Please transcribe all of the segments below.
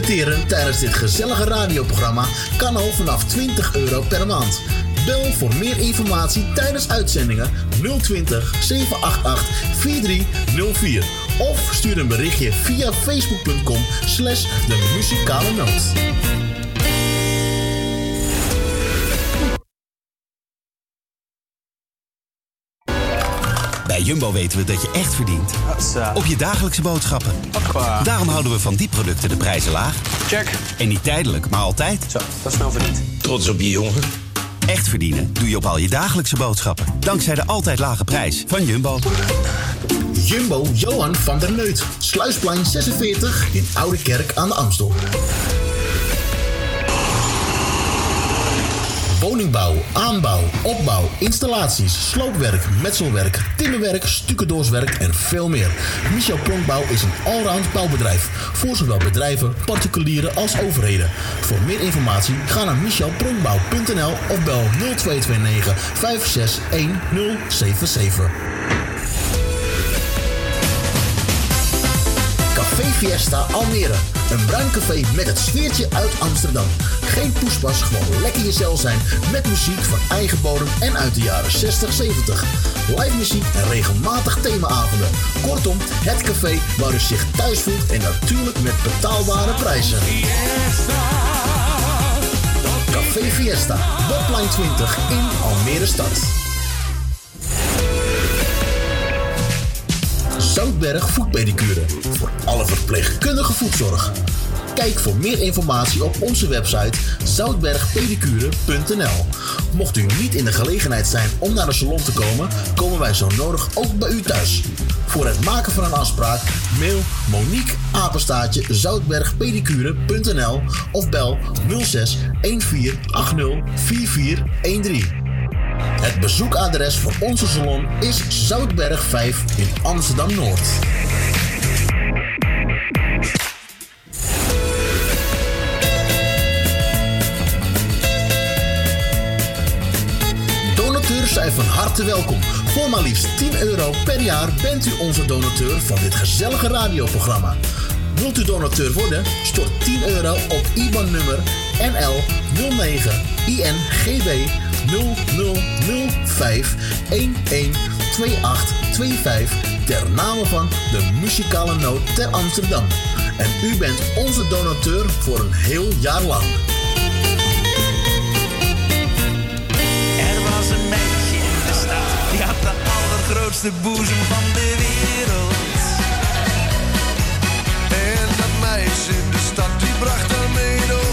Adverteren tijdens dit gezellige radioprogramma kan al vanaf 20 euro per maand. Bel voor meer informatie tijdens uitzendingen 020 788 4304 of stuur een berichtje via facebook.com slash de muzikale noot. Bij Jumbo weten we dat je echt verdient op je dagelijkse boodschappen. Daarom houden we van die producten de prijzen laag. Check. En niet tijdelijk, maar altijd. Zo, dat is snel verdiend. Trots op je jongen. Echt verdienen doe je op al je dagelijkse boodschappen. Dankzij de altijd lage prijs van Jumbo. Jumbo Johan van der Neut. Sluisplein 46 in Oude Kerk aan de Amstel. Woningbouw, aanbouw, opbouw, installaties, sloopwerk, metselwerk, timmerwerk, stucadoorswerk en veel meer. Michel Pronkbouw is een allround bouwbedrijf voor zowel bedrijven, particulieren als overheden. Voor meer informatie ga naar michelpronkbouw.nl of bel 0229 561077. Café Fiesta Almere. Een bruin café met het sfeertje uit Amsterdam. Geen poespas, gewoon lekker jezelf zijn met muziek van eigen bodem en uit de jaren 60, 70. Live muziek en regelmatig themaavonden. Kortom, het café waar u zich thuis voelt en natuurlijk met betaalbare prijzen. Café Fiesta, Botline 20 in Almere Stad. Zoutberg Voetpedicure. Voor alle verpleegkundige voetzorg. Kijk voor meer informatie op onze website zoutbergpedicure.nl. Mocht u niet in de gelegenheid zijn om naar de salon te komen, komen wij zo nodig ook bij u thuis. Voor het maken van een afspraak mail Monique Apenstaatje zoutbergpedicure.nl of bel 06 1480 4413. Het bezoekadres voor onze salon is Zoutberg 5 in Amsterdam Noord. Donateurs zijn van harte welkom. Voor maar liefst 10 euro per jaar bent u onze donateur van dit gezellige radioprogramma. Wilt u donateur worden? Stort 10 euro op IBAN-nummer NL 09 INGB 0005 112825 ter name van de muzikale noot ter Amsterdam. En u bent onze donateur voor een heel jaar lang. Er was een meisje in de stad, die had de allergrootste boezem van de wereld. En dat meisje in de stad, die bracht daarmee de hoofdrol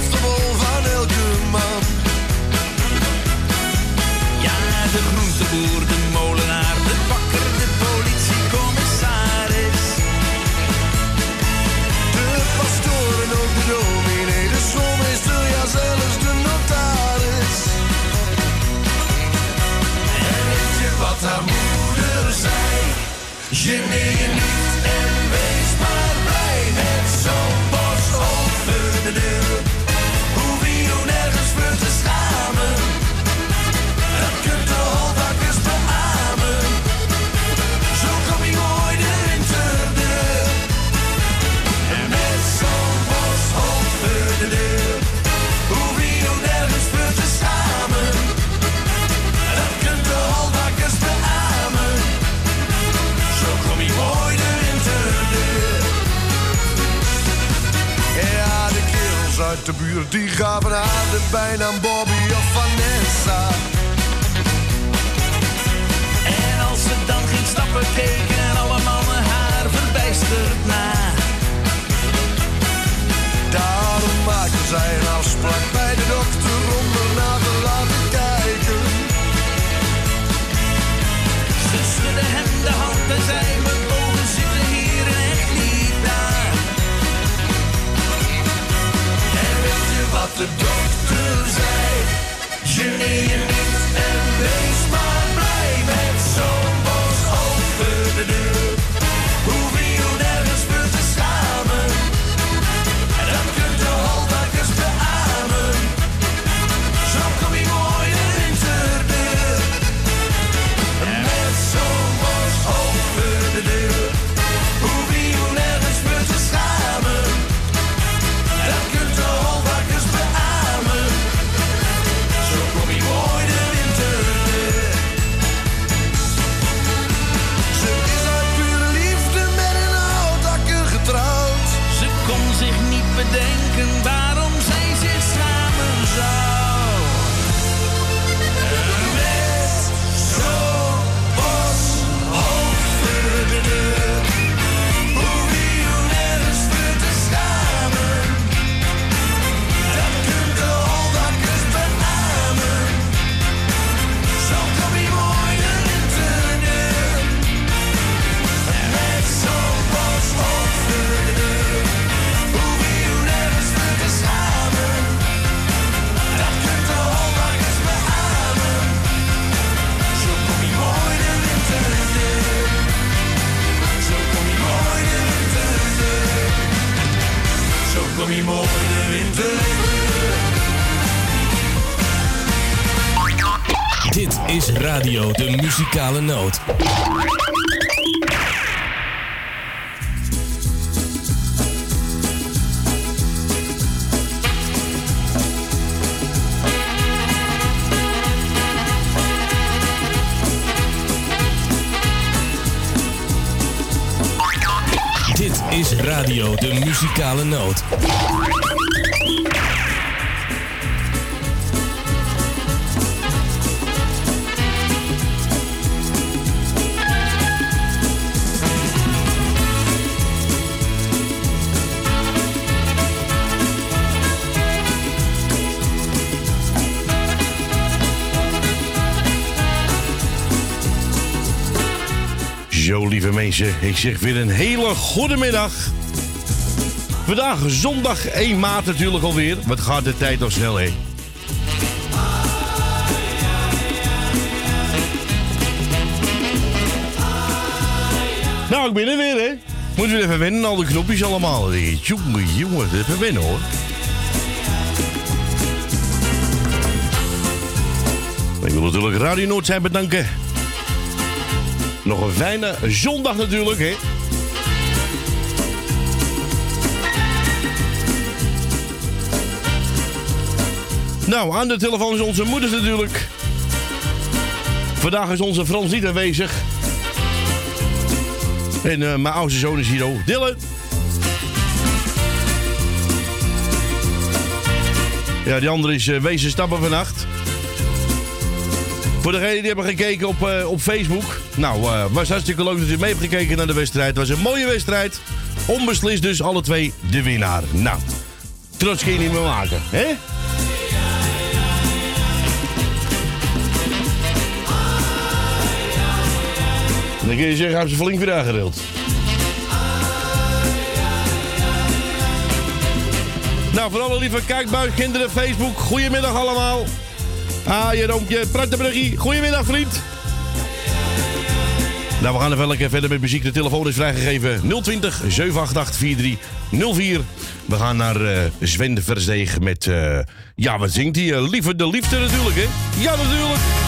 de groenteboer, de molenaar, de bakker, de politiecommissaris. De pastoor en ook de dominee, de schoolmeester, ja zelfs de notaris. En weet je wat haar moeder zei? Geneer je niet en wees maar blij met zo'n bos over de deur. Die gaven haar de bijnaam Bobby of Vanessa. En als ze dan ging stappen, keken alle mannen haar verbijsterd na. Daarom maakten zij een afspraak bij de dokter om erna te laten kijken. Ze hem de hand en zei, wat de dokter zei. Geneer niet en wees maar. bedenken waar. Niet radio De Muzikale Noot. Dit is radio De Muzikale Noot. Ik zeg weer een hele goede middag. Vandaag zondag 1 maart natuurlijk alweer. Wat gaat de tijd al snel, hè? Nou, ik ben er weer, hè? Moeten we even wennen, al de knopjes allemaal. Jongen, jongen, even wennen, hoor. Ik wil natuurlijk Radio Noord zijn bedanken. Nog een fijne zondag natuurlijk, hè? Nou, aan de telefoon is onze moeder natuurlijk. Vandaag is onze Frans niet aanwezig. En eh, mijn oudste zoon is hier ook. Dylan. Ja, die andere is uh, wezen stappen vannacht. Voor degenen die hebben gekeken op, uh, op Facebook. Nou, uh, was hartstikke leuk dat u mee hebt gekeken naar de wedstrijd. Het was een mooie wedstrijd. Onbeslist dus alle twee de winnaar. Nou, trots kun je niet meer maken, hè? Dan kun je zeggen, hebben ze flink weer aangerild. Nou, voor alle lieve kijkbuiskinderen, Facebook, goedemiddag allemaal. Ah, je roompje, Prattenbruggie. Goedemiddag, vriend. Nou, we gaan even lekker verder met muziek. De telefoon is vrijgegeven 020 788 4304. We gaan naar uh, Sven met... Uh, ja, wat zingt hij? Uh, Lieve de Liefde natuurlijk, hè? Ja, natuurlijk.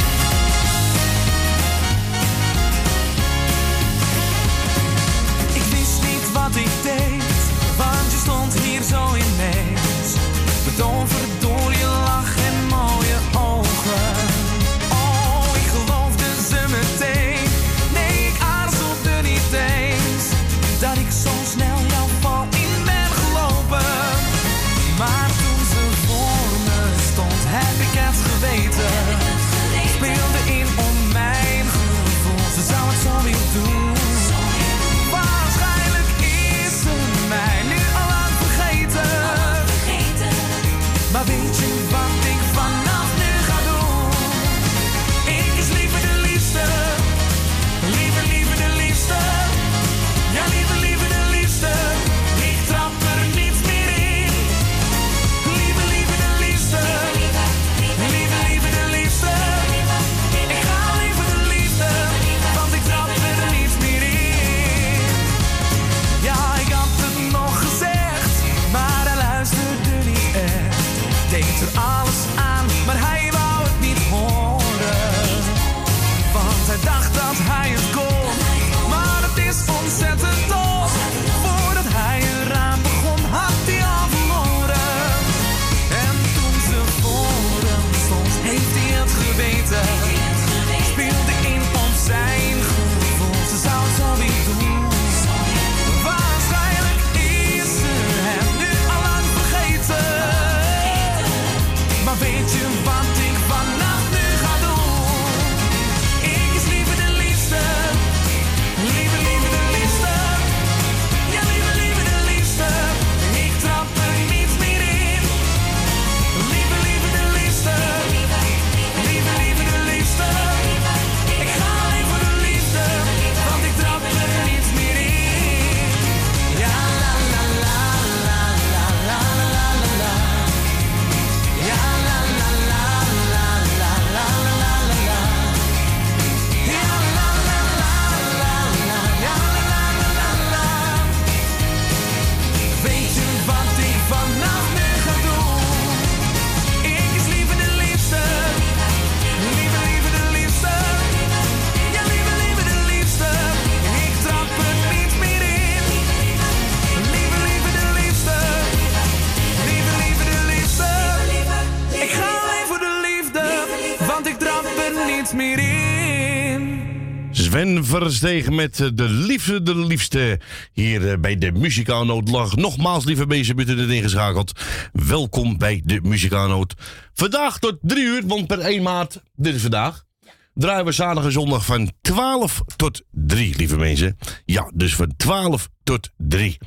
Verstegen met eh, de liefde, de liefste. Hier eh, bij de Muzikaalnoot. Nogmaals, lieve mensen, bent u ingeschakeld. Welkom bij de Muzikaalnoot. Vandaag tot drie uur, want per 1 maart, dit is vandaag. Draaien we zaterdag en zondag van 12 tot 3, lieve mensen. Ja, dus van 12 tot 3.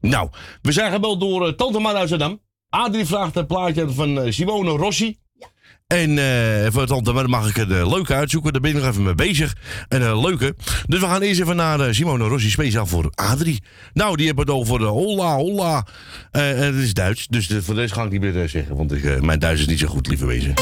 Nou, we zijn gebeld door uh, Tante Mar uit Amsterdam. Adrie vraagt een plaatje van Simone Rossi. En eh voor Tante Mar mag ik een eh, leuke uitzoeken. Daar ben ik nog even mee bezig. Een eh, leuke. Dus we gaan eerst even naar Simone Rossi, speciaal voor Adrie. Nou, die hebben het over de holla, holla. En het is Duits, dus de- voor deze ga ik niet meer zeggen. Want mijn Duits is niet zo goed, lieve wezen.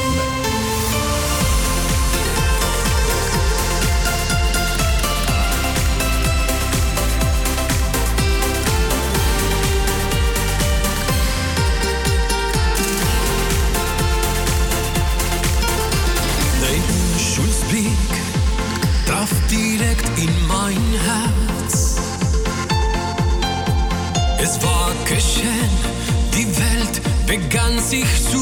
Sich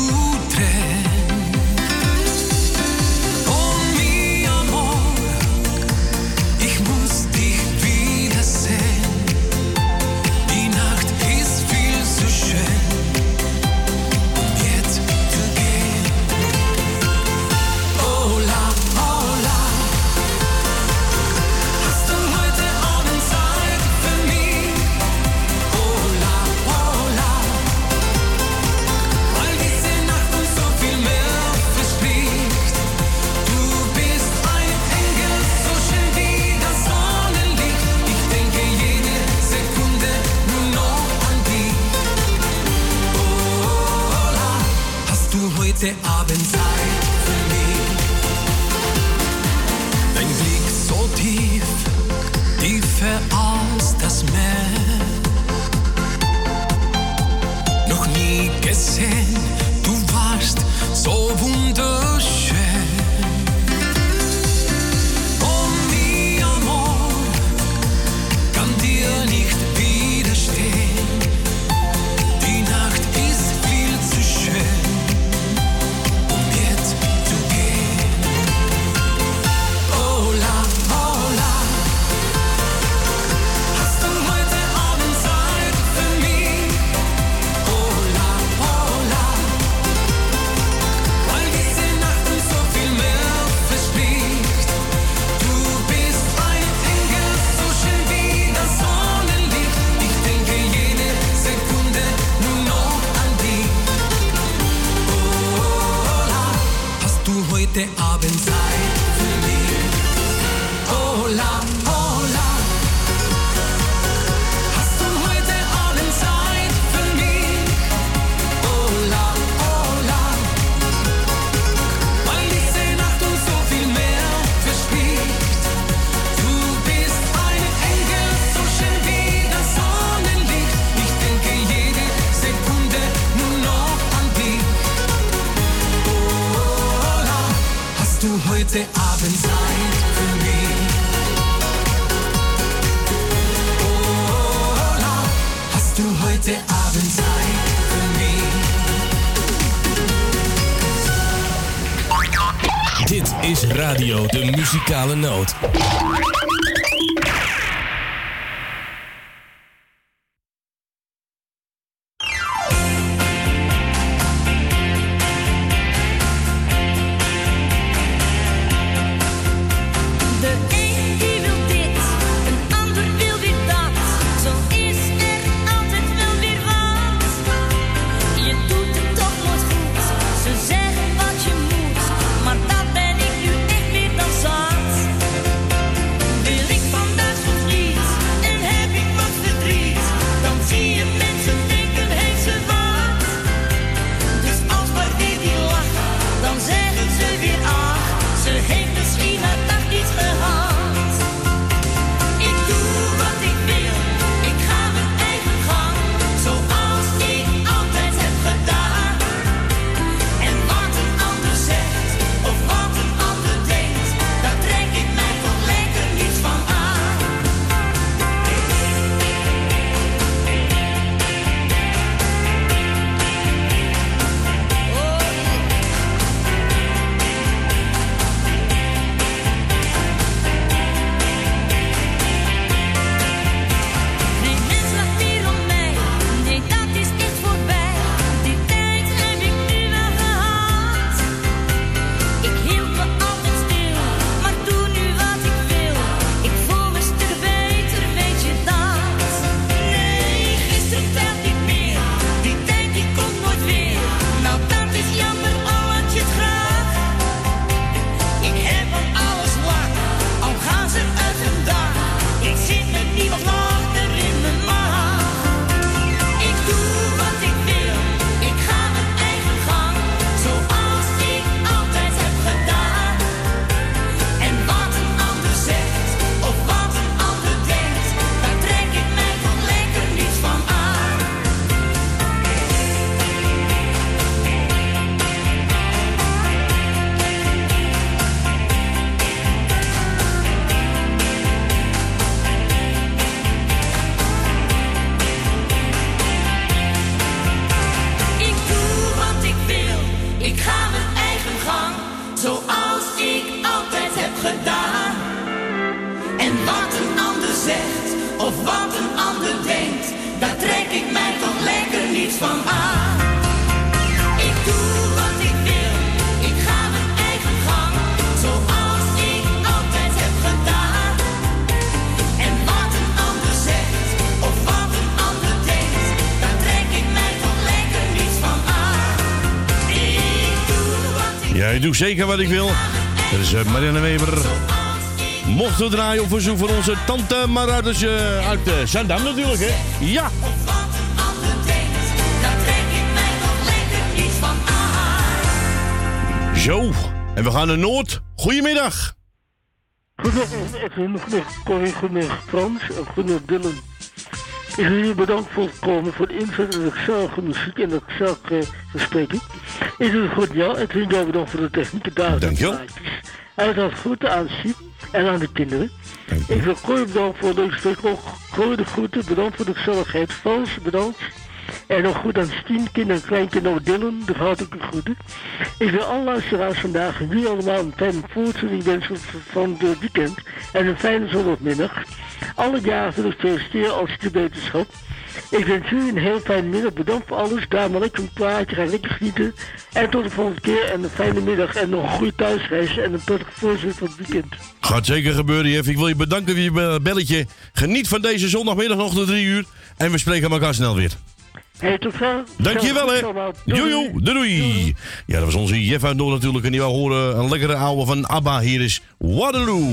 doe zeker wat ik wil. Dat is eh, Marianne Weber. Mocht we draaien op verzoek van onze tante Maruiters eh, uit uh, Zandam natuurlijk, hè? Ja. ik. Zo. En we gaan naar Noord. Goedemiddag. Goedemiddag goedemiddag Corrie, goedemiddag Frans en goedemiddag Dylan. Ik wil jullie bedankt voor het komen, voor de inzet en de gezellige muziek en de gezellige gesprekken. Ik doe het goed, ja. Edwin, jou bedankt voor de techniek. Daar Dankjewel. Uiteraard groeten aan Siep en aan de kinderen. Ik wil Corrie bedankt voor de gesprek. Ook Corrie de groeten, bedankt voor de gezelligheid. Frans, bedankt. En nog goed aan Stien, kind en kleinkind ook Dylan, de hartelijke groeten. Ik wil alle luisteraars vandaag en jullie allemaal een fijne voortzetting wensen van het weekend en een fijne zondagmiddag. Alle jaren wil ik feliciteren als de wetenschap. Ik wens jullie een heel fijne middag. Bedankt voor alles. Daar maar lekker een plaatje. Ga lekker genieten. En tot de volgende keer. En een fijne middag. En nog een goede thuisreis. En een prettige voorzet van het weekend. Gaat zeker gebeuren, Jeff. Ik wil je bedanken voor je be- belletje. Geniet van deze zondagmiddag nog tot drie uur. En we spreken elkaar snel weer. Hey, tot zo. Dankjewel, hè. Jojo, doei, doei. Ja, dat was onze Jeff uit Noord natuurlijk. En die wou horen een lekkere ouwe van ABBA. Hier is Waterloo.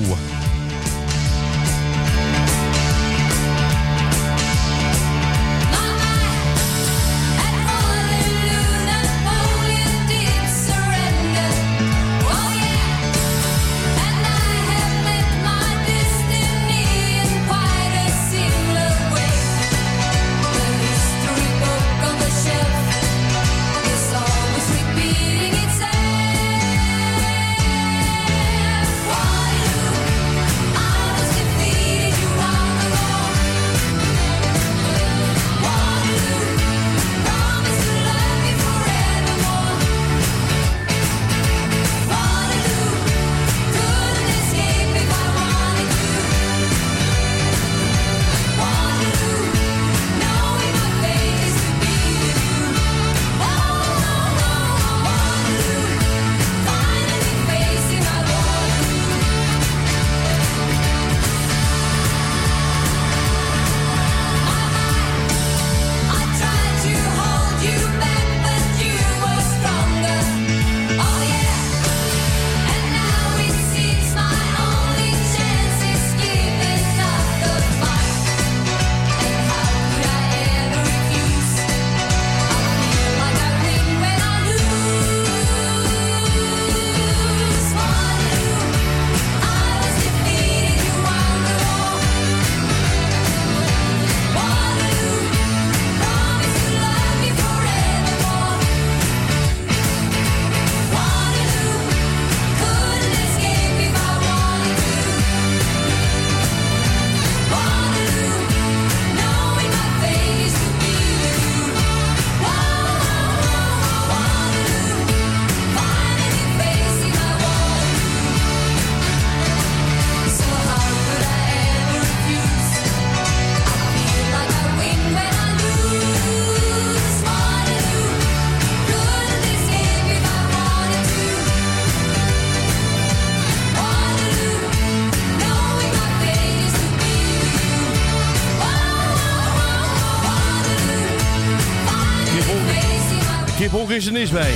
Is. Jongen,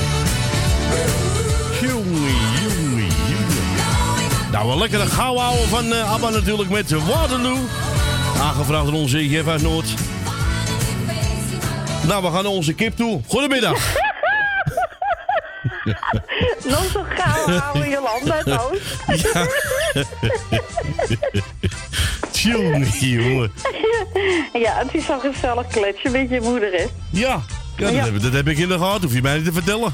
jongen, jongen. Nou, een lekkere gauw houden van eh, ABBA natuurlijk met Waterloo. Aangevraagd door onze Jeff uit Noord. Nou, we gaan naar onze kip toe. Goedemiddag. Nog zo gauw houden Jolanda uit Oost. Jongen, jongen. Ja, het is zo'n gezellig kletsje met je moeder, hè? Ja, ja, dat. Heb, dat heb ik in de gaten. Hoef je mij niet te vertellen.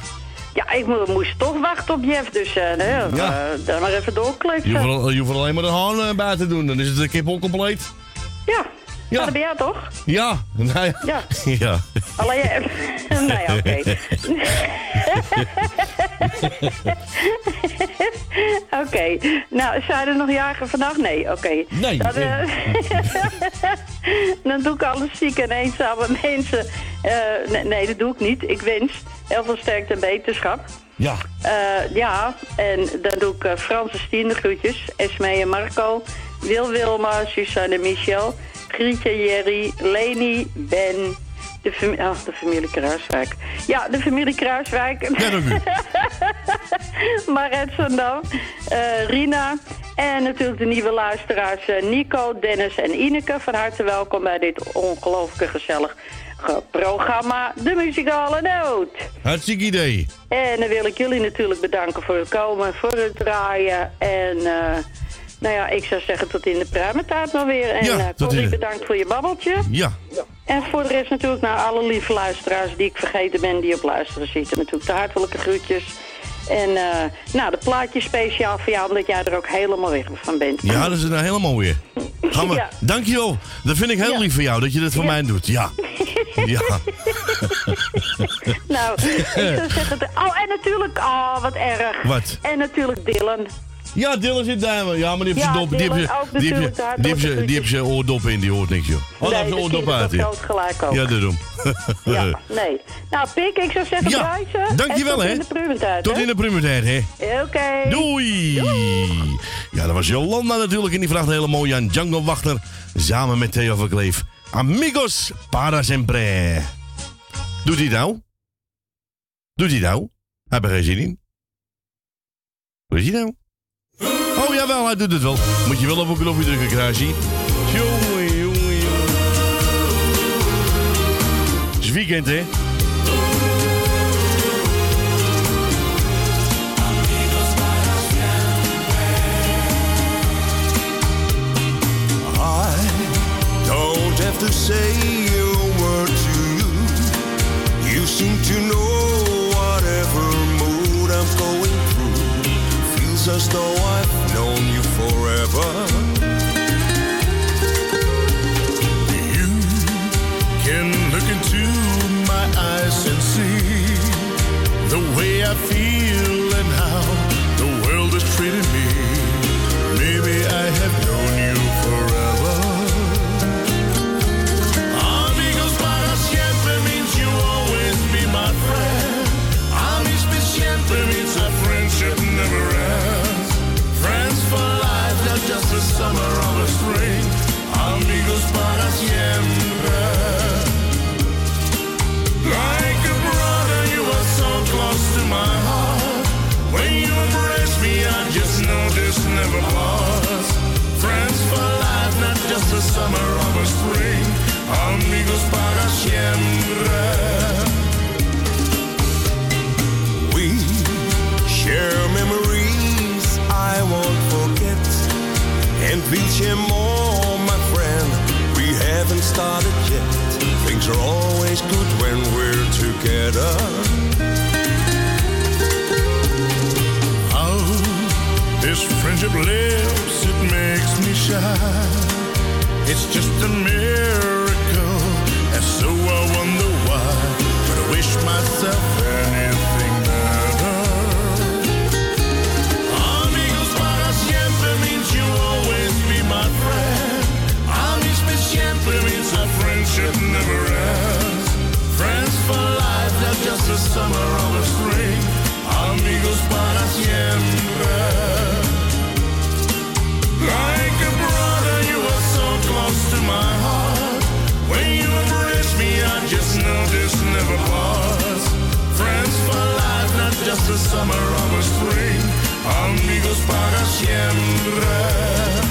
Ja, ik mo- moest toch wachten op Jeff, dus eh nee, Ja. eh, daar maar even Je doorkletsen. hoeft, al- je hoeft alleen maar de haan eh, bij te doen. Dan is het de kip al compleet. Ja, ja. dat ben jij toch? Ja, nou ja. Ja. ja. Alleen jij... nou ja, oké. Oké, nou, zijn er nog jagen vandaag? Nee, oké. Nee. Dan, eh, dan doe ik alle zieke en eenzame mensen. eh, nee, nee, dat doe ik niet. Ik wens heel veel sterkte en beterschap. Ja. Eh, ja, en dan doe ik eh, Frans en Stien de groetjes. Esme en Marco. Wil Wilma, Suzanne en Michel. Grietje, Jerry, Leni, Ben. De, oh, de familie Kruiswijk. Ja, de familie Kruiswijk. Ja, u. Maret Zandam, eh, Rina en natuurlijk de nieuwe luisteraars eh, Nico, Dennis en Ineke. Van harte welkom bij dit ongelooflijke gezellig ge- programma De Muzikale Noot. Hartstikke idee. En dan wil ik jullie natuurlijk bedanken voor het komen, voor het draaien. En eh, nou ja, ik zou zeggen tot in de pruimentaart nog weer. En Ja, eh, Corrie, bedankt voor je babbeltje. Ja. En voor de rest natuurlijk naar alle lieve luisteraars die ik vergeten ben die op luisteren zitten. Natuurlijk de hartelijke groetjes. En eh, nou, de plaatje speciaal voor jou, omdat jij er ook helemaal weg van bent. Ja, dat is nou helemaal weer. Gaan we. Ja. Dankjewel. Dat vind ik heel lief van jou, dat je dat voor mij doet. Ja. Ja. Nou, ik zou zeggen... Oh, en natuurlijk... Oh, wat erg. Wat? En natuurlijk Dylan. Ja, Dylan zit daar. Ja, maar die heeft Ja, zijn dop. Die heeft zijn- heeft heeft heeft oordop in, die hoort niks, joh. Oh, hij heeft zijn dat oordop je uit, ja. gelijk ook. Ja, daarom. Ja, nee. Nou, Pik, ik zou zeggen Ja, prijzen. dankjewel, hè. tot in de pruimentijd, Tot hè. in de hè. Oké. Doei. Ja, dat was Jolanda natuurlijk. En die vraagt een hele mooie aan Django Wachter. Samen met Theo van Kleef. Amigos para sempre. Doet hij nou? Doet hij nou? Heb er geen zin in. Doet hij nou? Jawel, hij doet het wel. Moet je wel op een knopje drukken, Kruisje. Jongen, jongen, jongen. Het is weekend, hè? I don't have to say a word to you. You seem to know whatever As though I've known you forever. You can look into my eyes and see the way I feel We'll share more, my friend. We haven't started yet. Things are always good when we're together. How this friendship lives, it makes me shine. It's just a miracle, and so I wonder why. But I wish myself means our friendship never ends. Friends for life, not just the summer or the spring. Amigos para siempre. Like a brother, you are so close to my heart. When you embrace me, I just know this never pause. Friends for life, not just the summer or the spring. Amigos para siempre.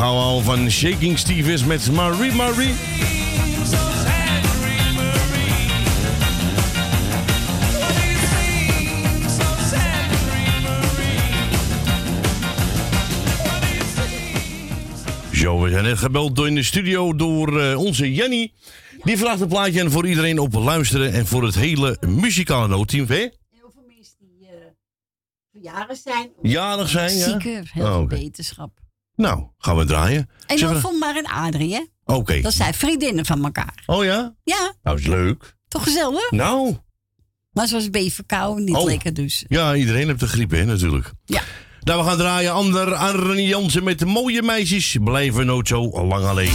Gauw van Shaking Steve is met Marie Marie. Zo, we zijn net gebeld door in de studio door eh, onze Jenny. Die vraagt een plaatje en voor iedereen op luisteren en voor het hele muzikale noodteam. Hè? Heel veel mensen die eh verjarig zijn. Jarig zijn, ja? Zieken, heel Oh, veel oké. wetenschap. Nou, gaan we draaien. En dan van maar en Adrie, hè? Oké. Dat zijn vriendinnen van elkaar. Oh ja? Ja, Nou, is leuk. toch gezellig? Nou, Maar zoals een beetje verkouden, niet Oh. lekker dus. ja, iedereen heeft de griep, hè, natuurlijk. Ja. Nou, we gaan draaien. Ander Arne Jansen met de mooie meisjes. Blijven nooit zo lang alleen.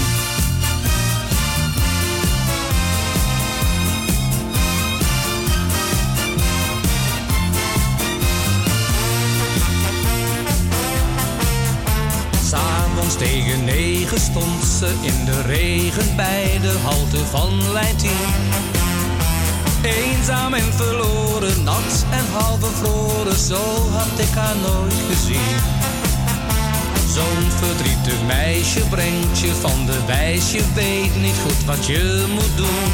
Stond ze in de regen bij de halte van lijn 10. Eenzaam en verloren, nat en half bevroren, zo had ik haar nooit gezien. Zo'n verdrietig meisje brengt je van de wijs, je weet niet goed wat je moet doen.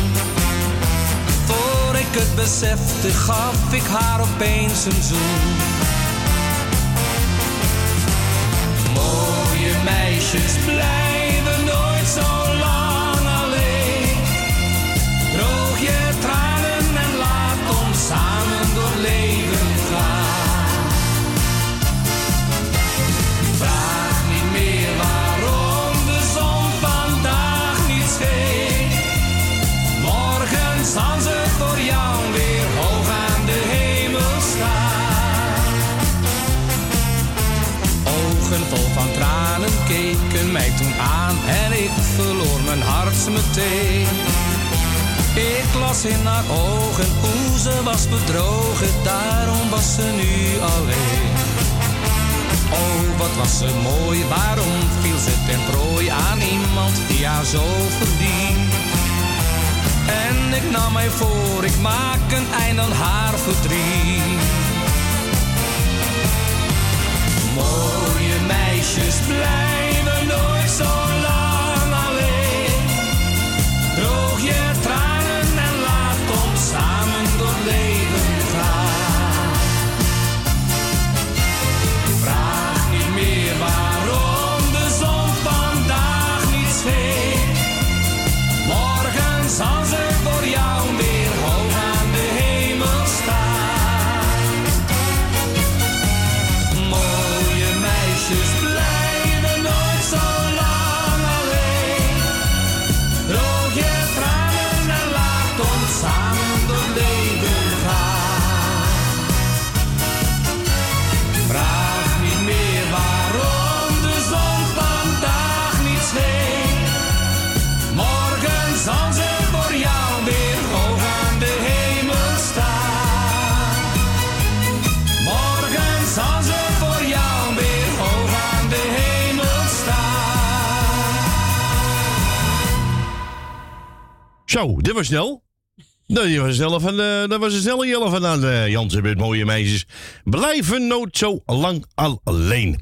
Voor ik het besefte, gaf ik haar opeens een zoen. Meisjes blijven Ogen vol van tranen keken mij toen aan en ik verloor mijn hart meteen. Ik las in haar ogen hoe ze was bedrogen, daarom was ze nu alleen. Oh, wat was ze mooi, waarom viel ze ten prooi aan iemand die haar zo verdient? En ik nam mij voor, ik maak een eind aan haar verdriet. Meisjes blijven nooit zo Zo, dit was snel. Die was snel van, dat was een snelle Jelle van aan uh, Jansen met mooie meisjes. Blijven nooit zo lang alleen.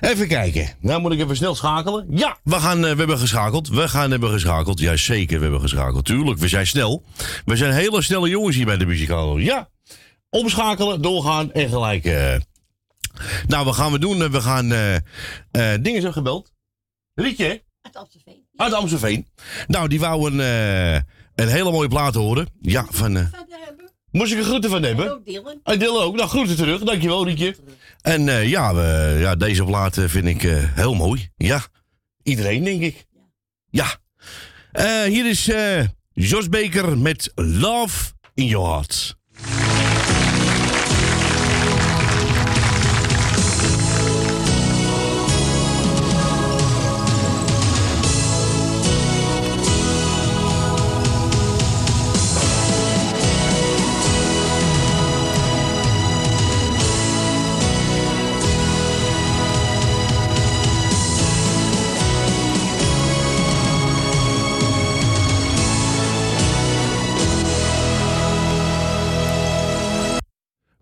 Even kijken. Nou moet ik even snel schakelen. Ja, we, gaan, eh, we hebben geschakeld. We gaan hebben geschakeld. Jazeker, we hebben geschakeld. Tuurlijk, we zijn snel. We zijn hele snelle jongens hier bij de muzikale. Ja. Omschakelen, doorgaan en gelijk. eh. Nou, wat gaan we doen? We gaan eh eh, dingen zo gebeld. Rietje? Uit Amstelveen. Uit Amstelveen. Nou, die wou een, eh, een hele mooie plaat horen. Ja, van... eh, moest ik er groeten van hebben? Ook Dylan. En Dylan ook. Nou, groeten terug. Dankjewel, Rietje. En eh, ja, we- ja, deze plaat vind ik heel mooi. Ja, iedereen denk ik. Ja. Hier is Jos Beker met Love in Your Heart.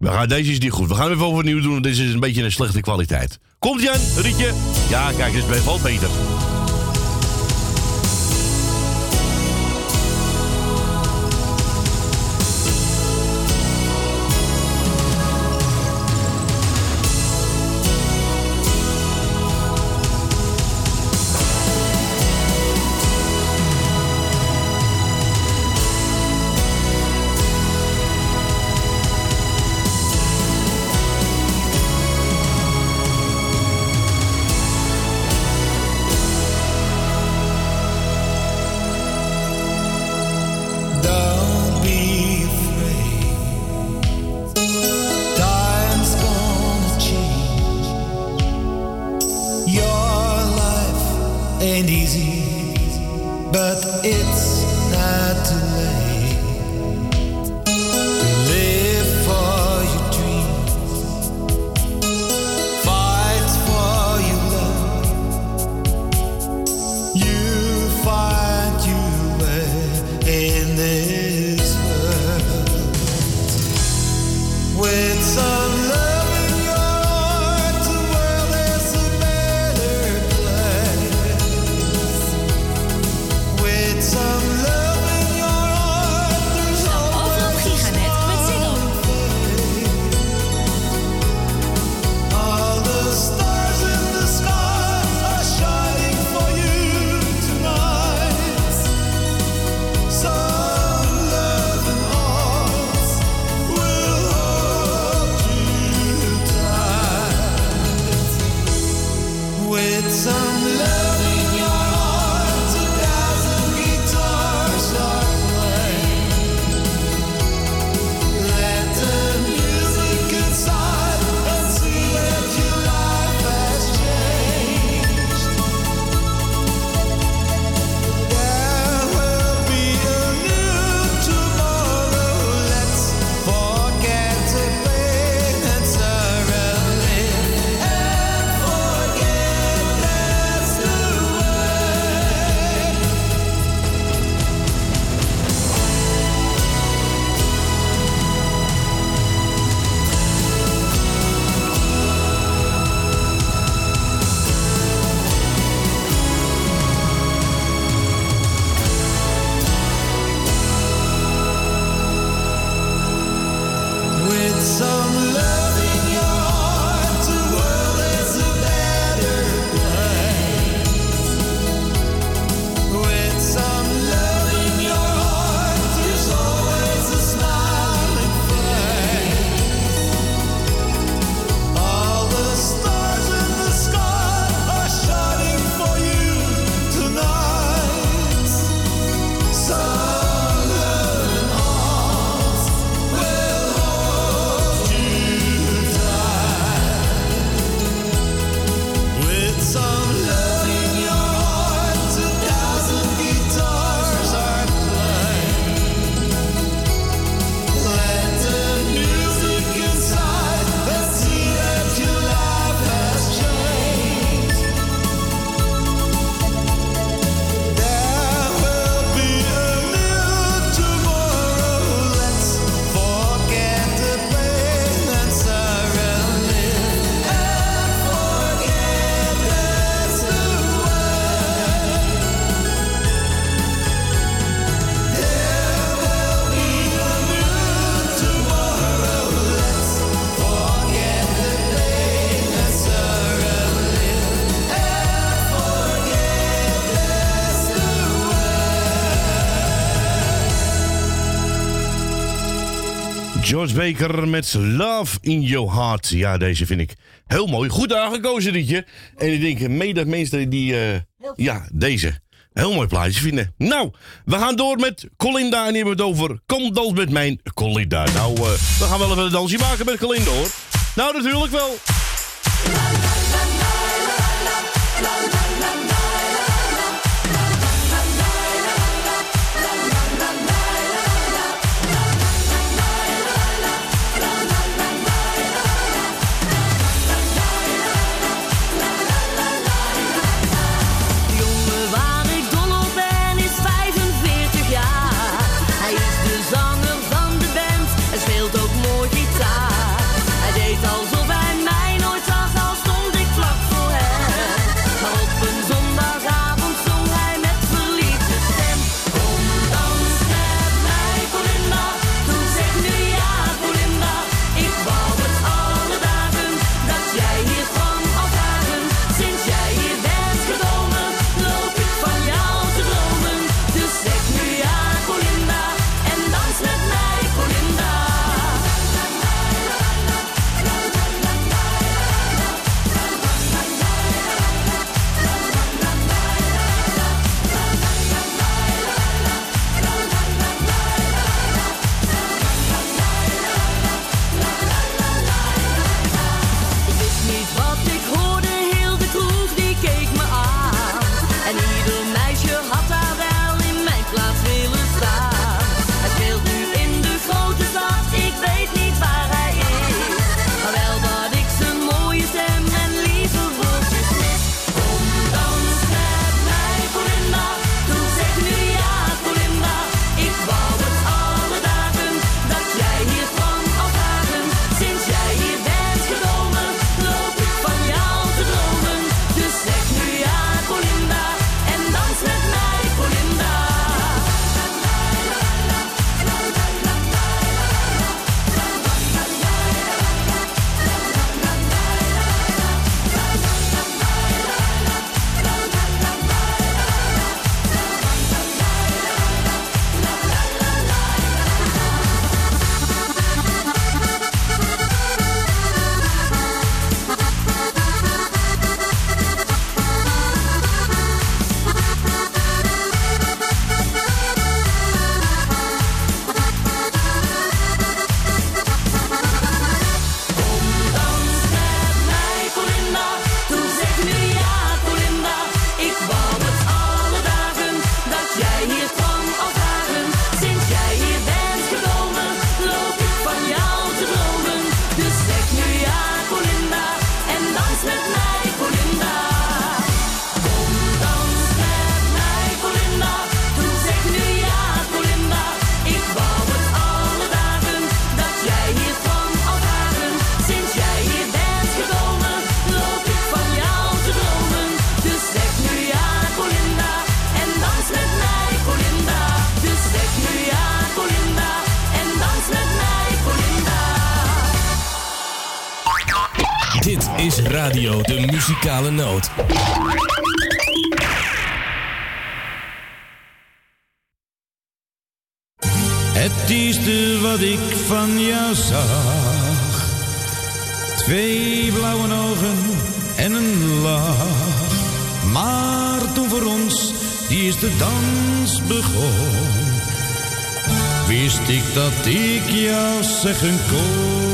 We gaan, deze is niet goed. We gaan even overnieuw doen. Dit is een beetje een slechte kwaliteit. Komt Jan, Rietje? Ja, kijk, dit is valt beter. George Baker met Love in Your Heart. Ja, deze vind ik heel mooi. Goed aangekozen liedje. En ik denk mede dat mensen die eh, ja, deze heel mooi plaatje vinden. Nou, we gaan door met Colinda. En hier hebben we het over Kom dans met mijn Colinda. Nou, eh, we gaan wel even een dansje maken met Colinda hoor. Nou, natuurlijk wel. Dit is Radio de Muzikale Noot. Het eerste wat ik van jou zag. Twee blauwe ogen en een lach. Maar toen voor ons die eerste dans begon. Wist ik dat ik jou zeggen kon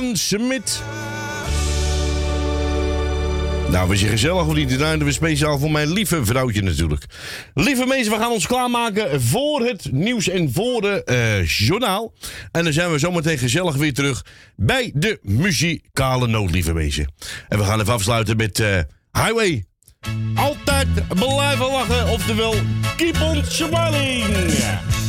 Jan Smit. Nou, we zijn gezellig of die Nou, we speciaal voor mijn lieve vrouwtje natuurlijk. Lieve mensen, we gaan ons klaarmaken voor het nieuws en voor de eh, journaal. En dan zijn we zometeen gezellig weer terug bij de muzikale noot, lieve mensen. En we gaan even afsluiten met eh, Highway. Altijd blijven lachen, oftewel keep on smiling.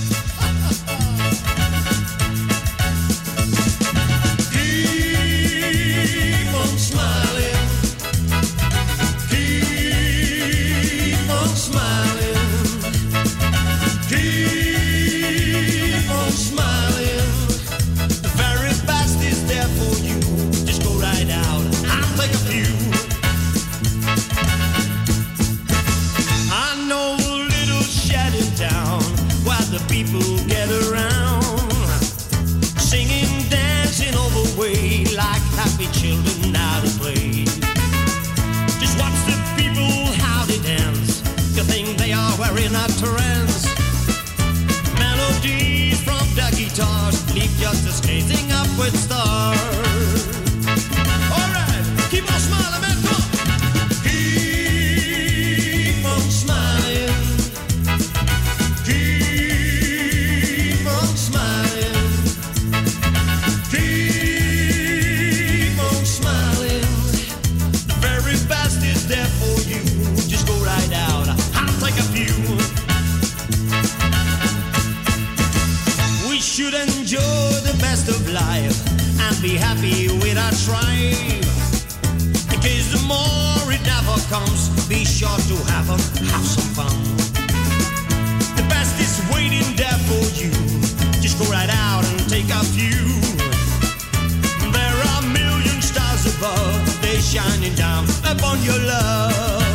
In out trance, Melodies from the guitars leave just as gazing upward stars. comes, be sure to have a have some fun. The best is waiting there for you. Just go right out and take a few. There are million stars above, they shining down upon your love.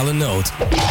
Muzikale Noot.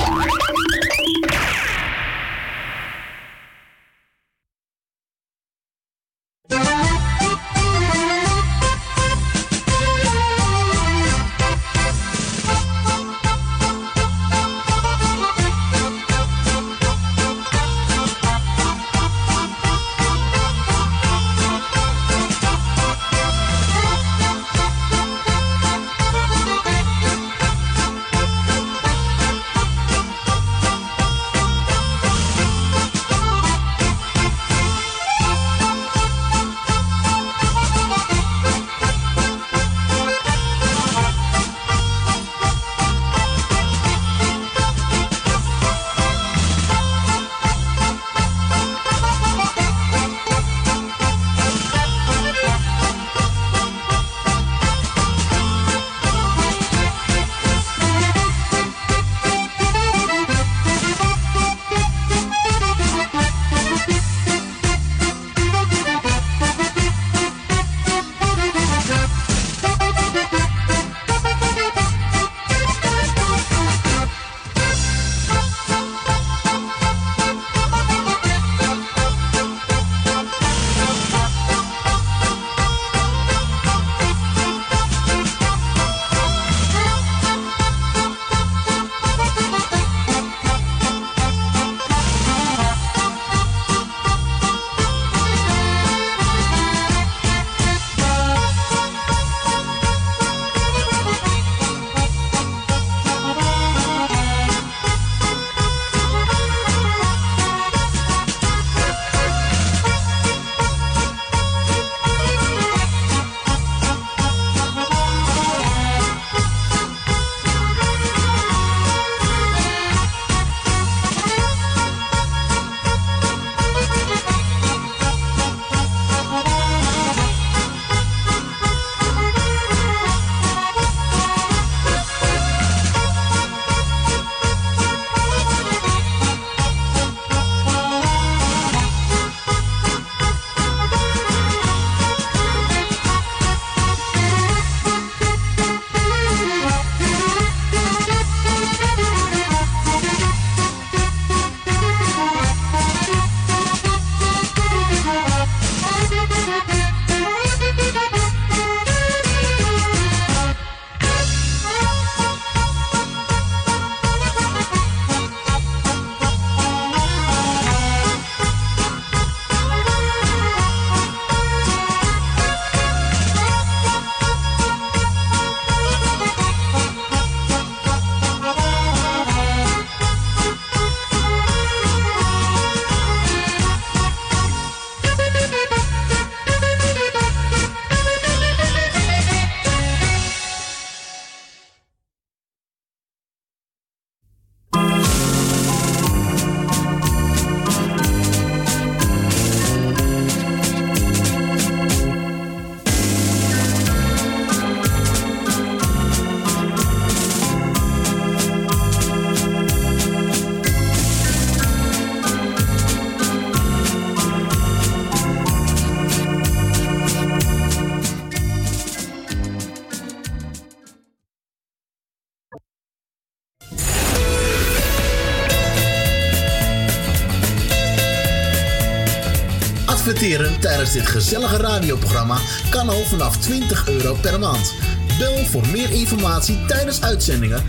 Adverteren tijdens dit gezellige radioprogramma kan al vanaf 20 euro per maand. Bel voor meer informatie tijdens uitzendingen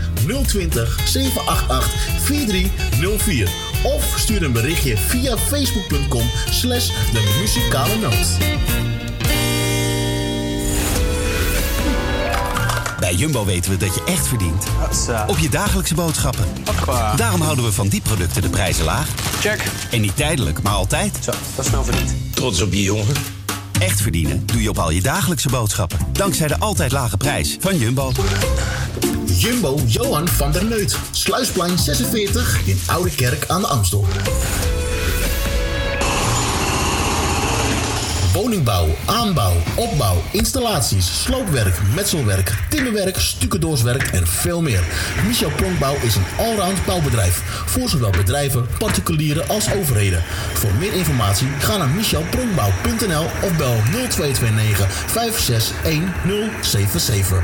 020 788 4304 of stuur een berichtje via facebook.com slash de muzikale noot. Bij Jumbo weten we dat je echt verdient. Op je dagelijkse boodschappen. Daarom houden we van die producten de prijzen laag. Check. En niet tijdelijk, maar altijd. Zo, dat is nou verdiend. Trots op je jongen. Echt verdienen doe je op al je dagelijkse boodschappen. Dankzij de altijd lage prijs van Jumbo. Jumbo Johan van der Neut. Sluisplein 46 in Oude Kerk aan de Amstel. Woningbouw, aanbouw, opbouw, installaties, sloopwerk, metselwerk, timmerwerk, stucadoorswerk en veel meer. Michel Pronkbouw is een allround bouwbedrijf voor zowel bedrijven, particulieren als overheden. Voor meer informatie ga naar michelpronkbouw.nl of bel 0229 561077.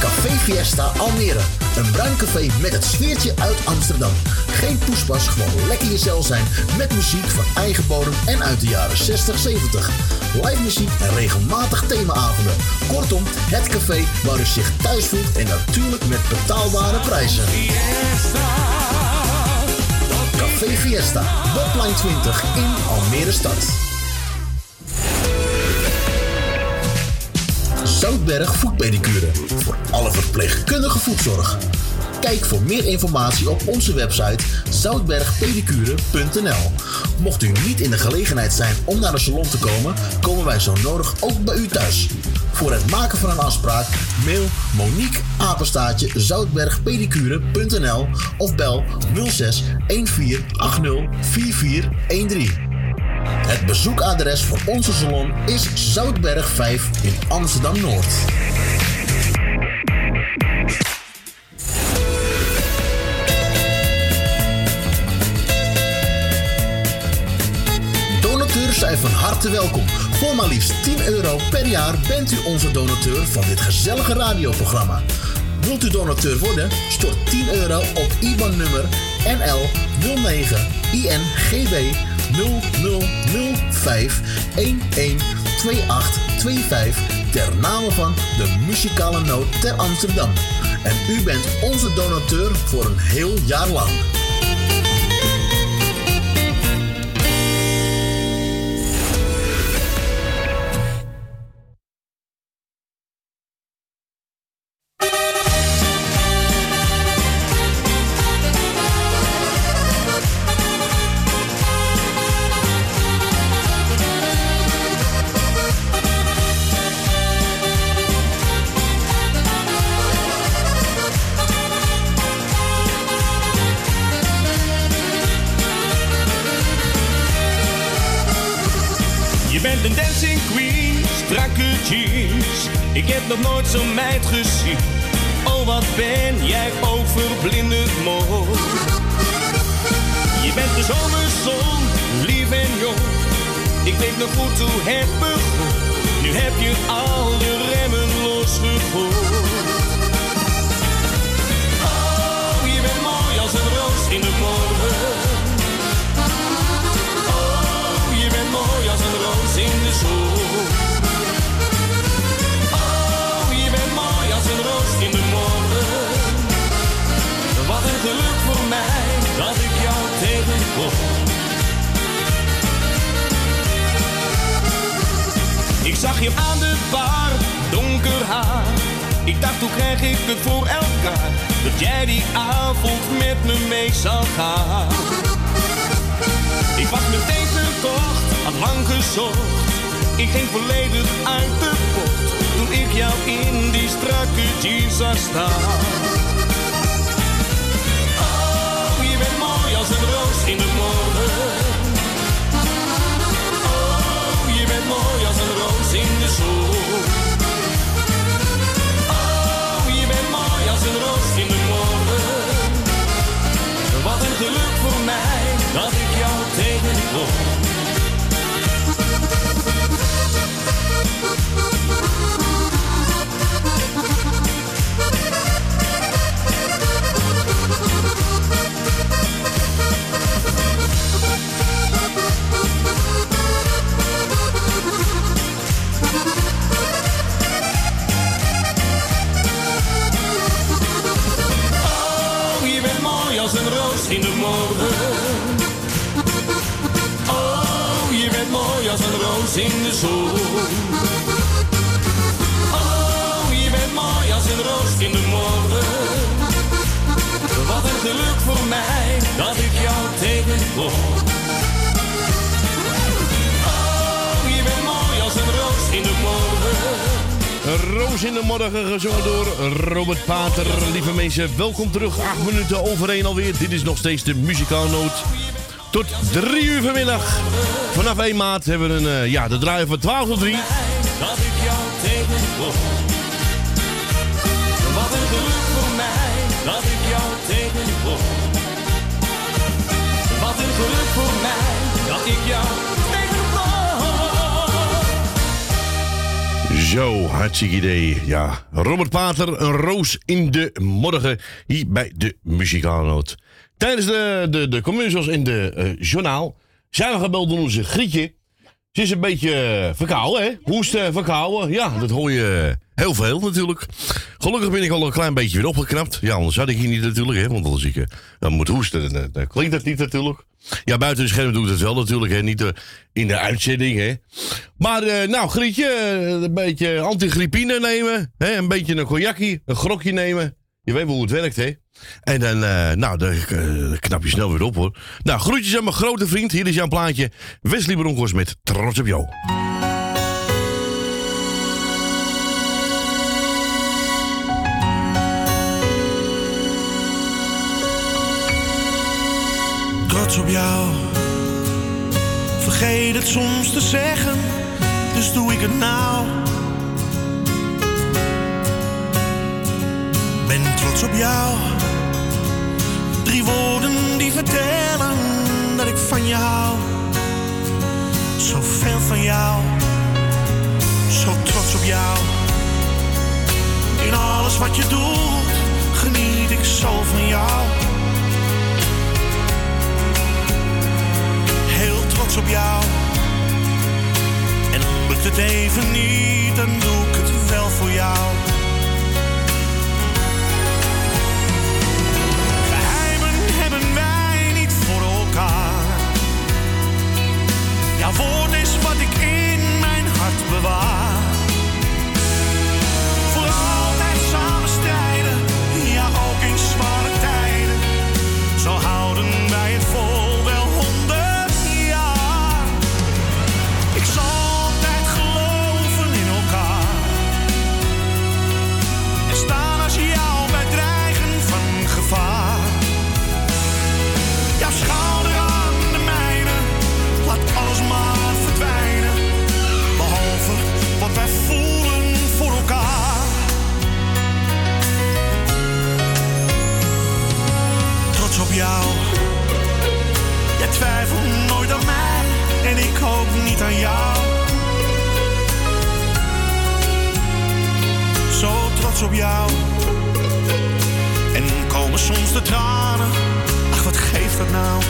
Café Fiesta Almere. Een bruin café met het sfeertje uit Amsterdam. Geen poespas, gewoon lekker jezelf zijn met muziek van eigen bodem en uit de jaren 60, 70. Live muziek en regelmatig themaavonden. Kortom, het café waar u zich thuis voelt en natuurlijk met betaalbare prijzen. Café Fiesta, Botline 20 in Almere Stad. Zoutberg Voetpedicure. Voor alle verpleegkundige voetzorg. Kijk voor meer informatie op onze website zoutbergpedicure.nl. Mocht u niet in de gelegenheid zijn om naar de salon te komen, komen wij zo nodig ook bij u thuis. Voor het maken van een afspraak mail Monique Apenstaatje zoutbergpedicure.nl of bel 06 1480 4413. Het bezoekadres voor onze salon is Zoutberg 5 in Amsterdam Noord. Donateurs zijn van harte welkom. Voor maar liefst 10 euro per jaar bent u onze donateur van dit gezellige radioprogramma. Wilt u donateur worden? Stort 10 euro op IBAN-nummer NL 09 INGB 0005 112825 ter name van de muzikale noot ter Amsterdam. En u bent onze donateur voor een heel jaar lang. Mensen, welkom terug. Acht minuten over één alweer. Dit is nog steeds de muzikaalnoot. Tot drie uur vanmiddag. Vanaf 1 maart hebben we een, eh, ja, de draaien van 12 tot 3. Dat ik jou tegenkom. Wat een geluk voor mij dat ik jou tegenkom. Wat een geluk voor mij dat ik jou tegenkom. Zo, hartstikke idee. Ja, Robert Pater, een roos in de morgen. Hier bij de muzikaalnoot. Tijdens de, de, de commercials in de eh, journaal zijn we gebeld door onze Grietje. Ze is een beetje eh, verkouden, hè? Hoesten, verkouden. Ja, dat hoor je heel veel natuurlijk. Gelukkig ben ik al een klein beetje weer opgeknapt. Ja, anders had ik hier niet natuurlijk, hè? Want als ik eh, dan moet hoesten, dan, eh, dan klinkt dat niet natuurlijk. Ja, buiten de schermen doe ik het wel natuurlijk, hè? Niet eh, in de uitzending, hè? Maar, nou, Grietje, een beetje antigriepine nemen. Hè? Een beetje een cognacje, een grokje nemen. Je weet wel hoe het werkt, hè? En dan, nou, dan knap je snel weer op, hoor. Nou, groetjes aan mijn grote vriend. Hier is jouw plaatje. Wesley Broncos met Trots op jou. Trots op jou. Vergeet het soms te zeggen, dus doe ik het nou. Ben trots op jou. Drie woorden die vertellen dat ik van je hou. Zoveel van jou, zo trots op jou. In alles wat je doet, geniet ik zo van jou. Op jou. En lukt het even niet, dan doe ik het wel voor jou. Geheimen hebben wij niet voor elkaar. Jouw woord is wat ik in mijn hart bewaar. Jou. En komen soms de tranen. Ach, wat geeft dat nou?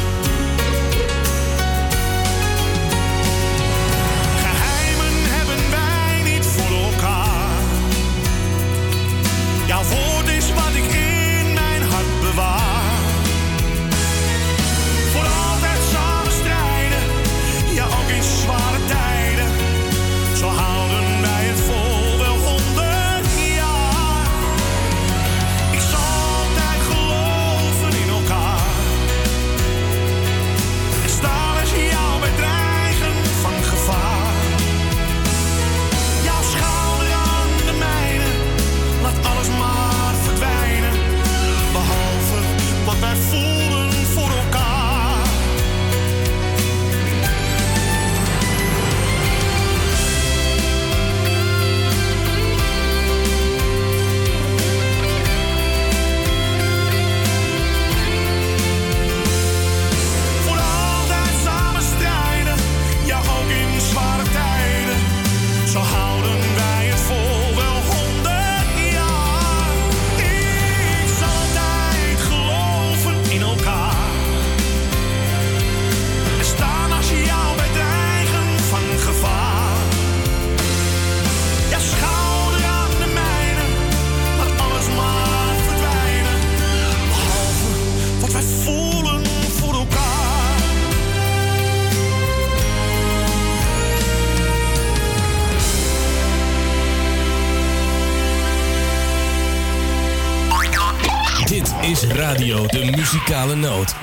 De Muzikale Noot.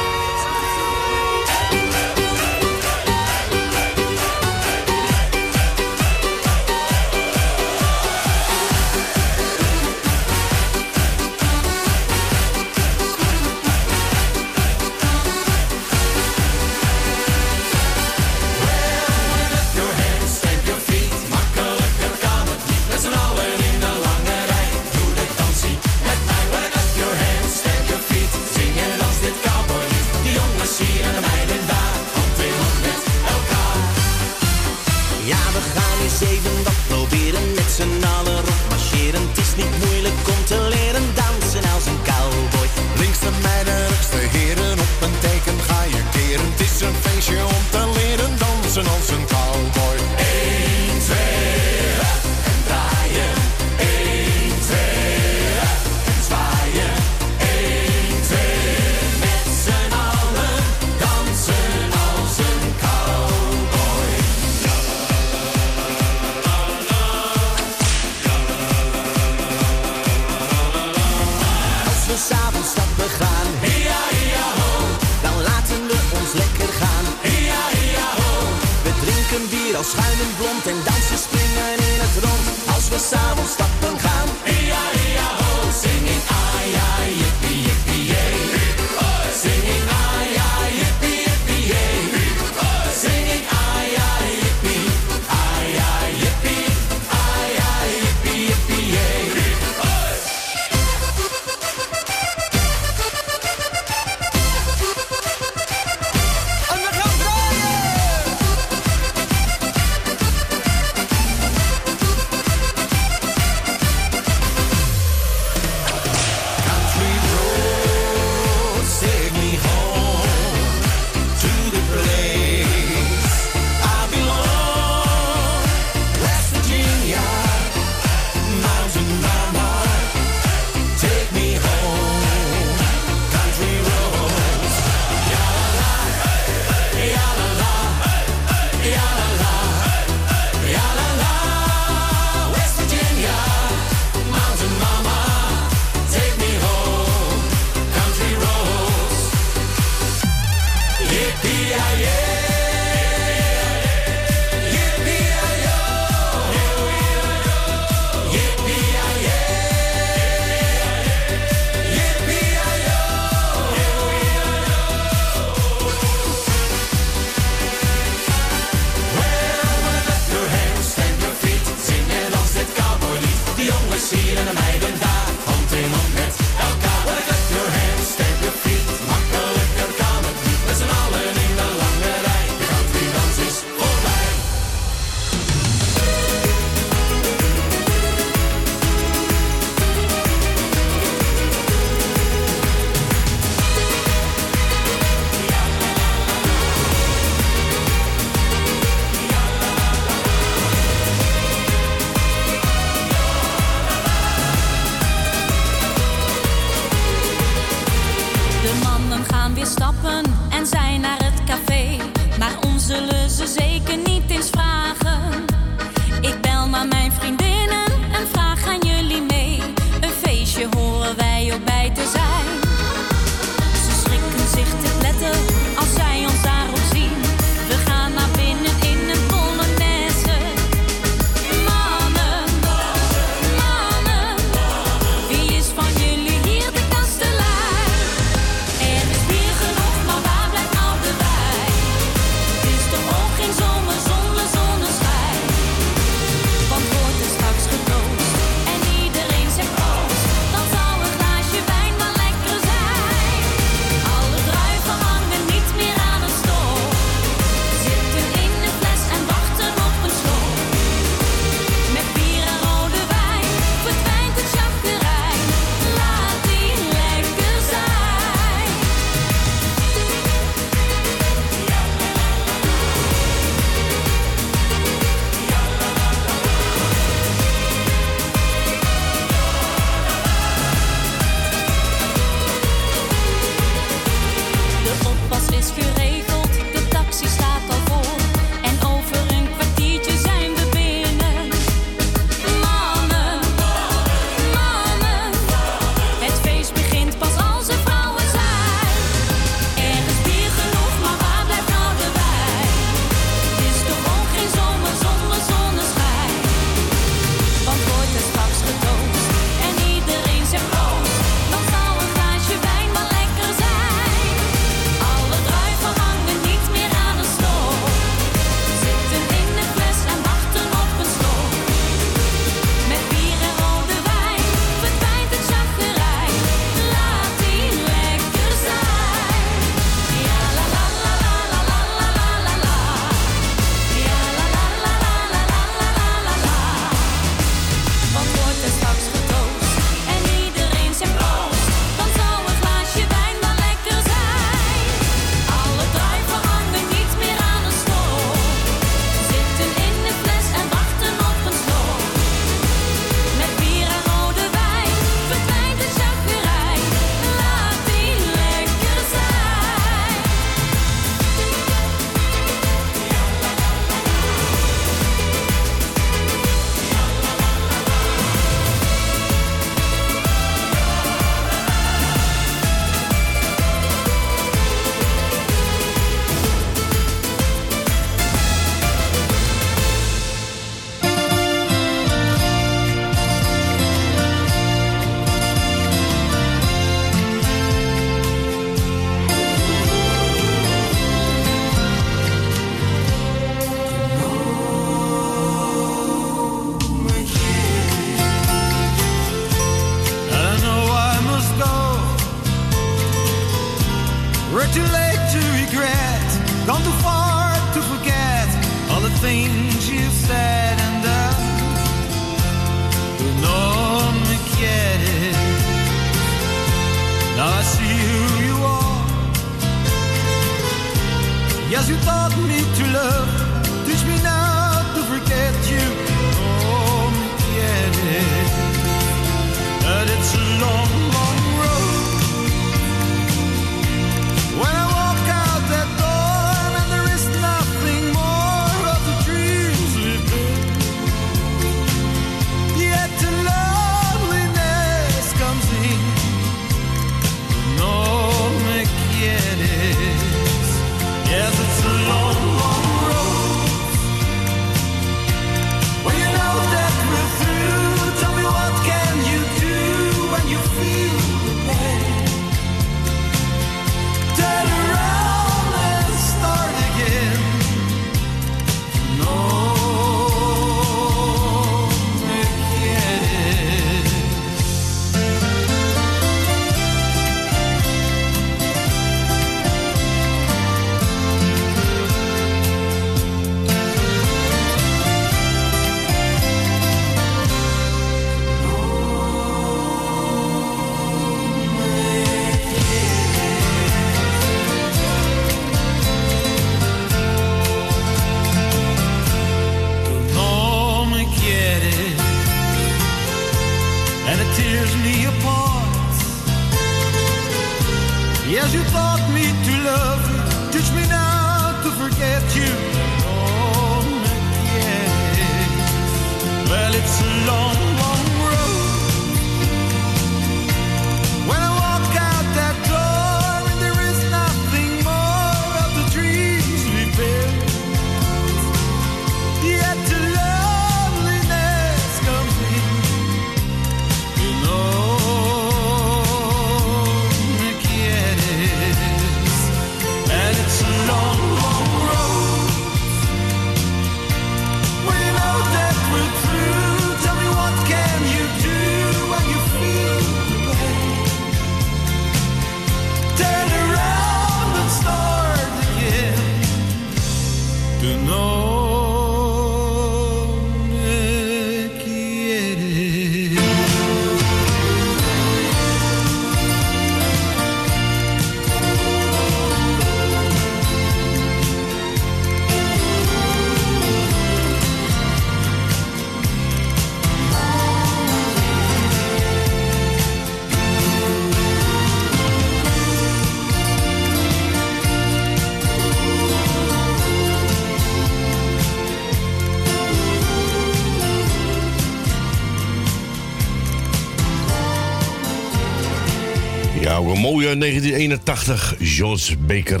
1981, George Baker.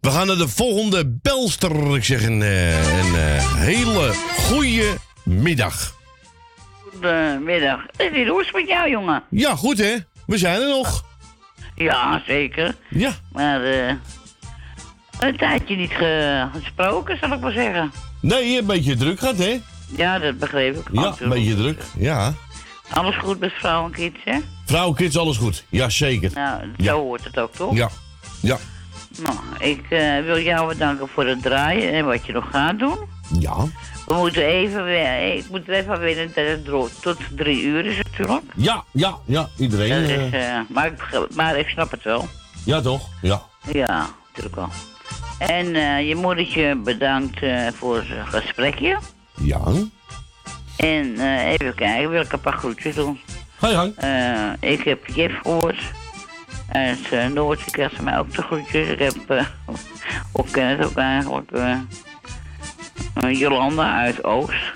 We gaan naar de volgende belster. Ik zeg een, eh, een eh, hele goede middag. Goedemiddag. Het is het met jou, jongen? Ja, goed hè? We zijn er nog. Ja, zeker. Ja. Maar eh een tijdje niet ge- gesproken, zal ik maar zeggen. Nee, een beetje druk gehad hè? Ja, dat begreep ik. Ja, een beetje druk. Ja. Alles goed met vrouw en kids, hè? Vrouw, kids, alles goed. Ja, zeker. Nou, zo Ja. hoort het ook, toch? Ja. Ja. Nou, ik eh, wil jou bedanken voor het draaien en wat je nog gaat doen. Ja. We moeten even weer, ik moet er even wennen dat het tot drie uur is natuurlijk. Ja, ja, ja. Iedereen. Dat eh, is, eh, maar, ik, begrijp- maar ik snap het wel. ja, toch? Ja. Ja, natuurlijk wel. En je moedertje bedankt voor zijn gesprekje. Ja. En eh, even kijken, wil ik een paar groetjes doen. Hoi, hoi. Eh, ik heb Jeff gehoord. Uit uh, Noord, ik krijg ze mij ook de groetjes. Ik heb, eh ook ken het ook eigenlijk, eh, eh, Jolanda uit Oost.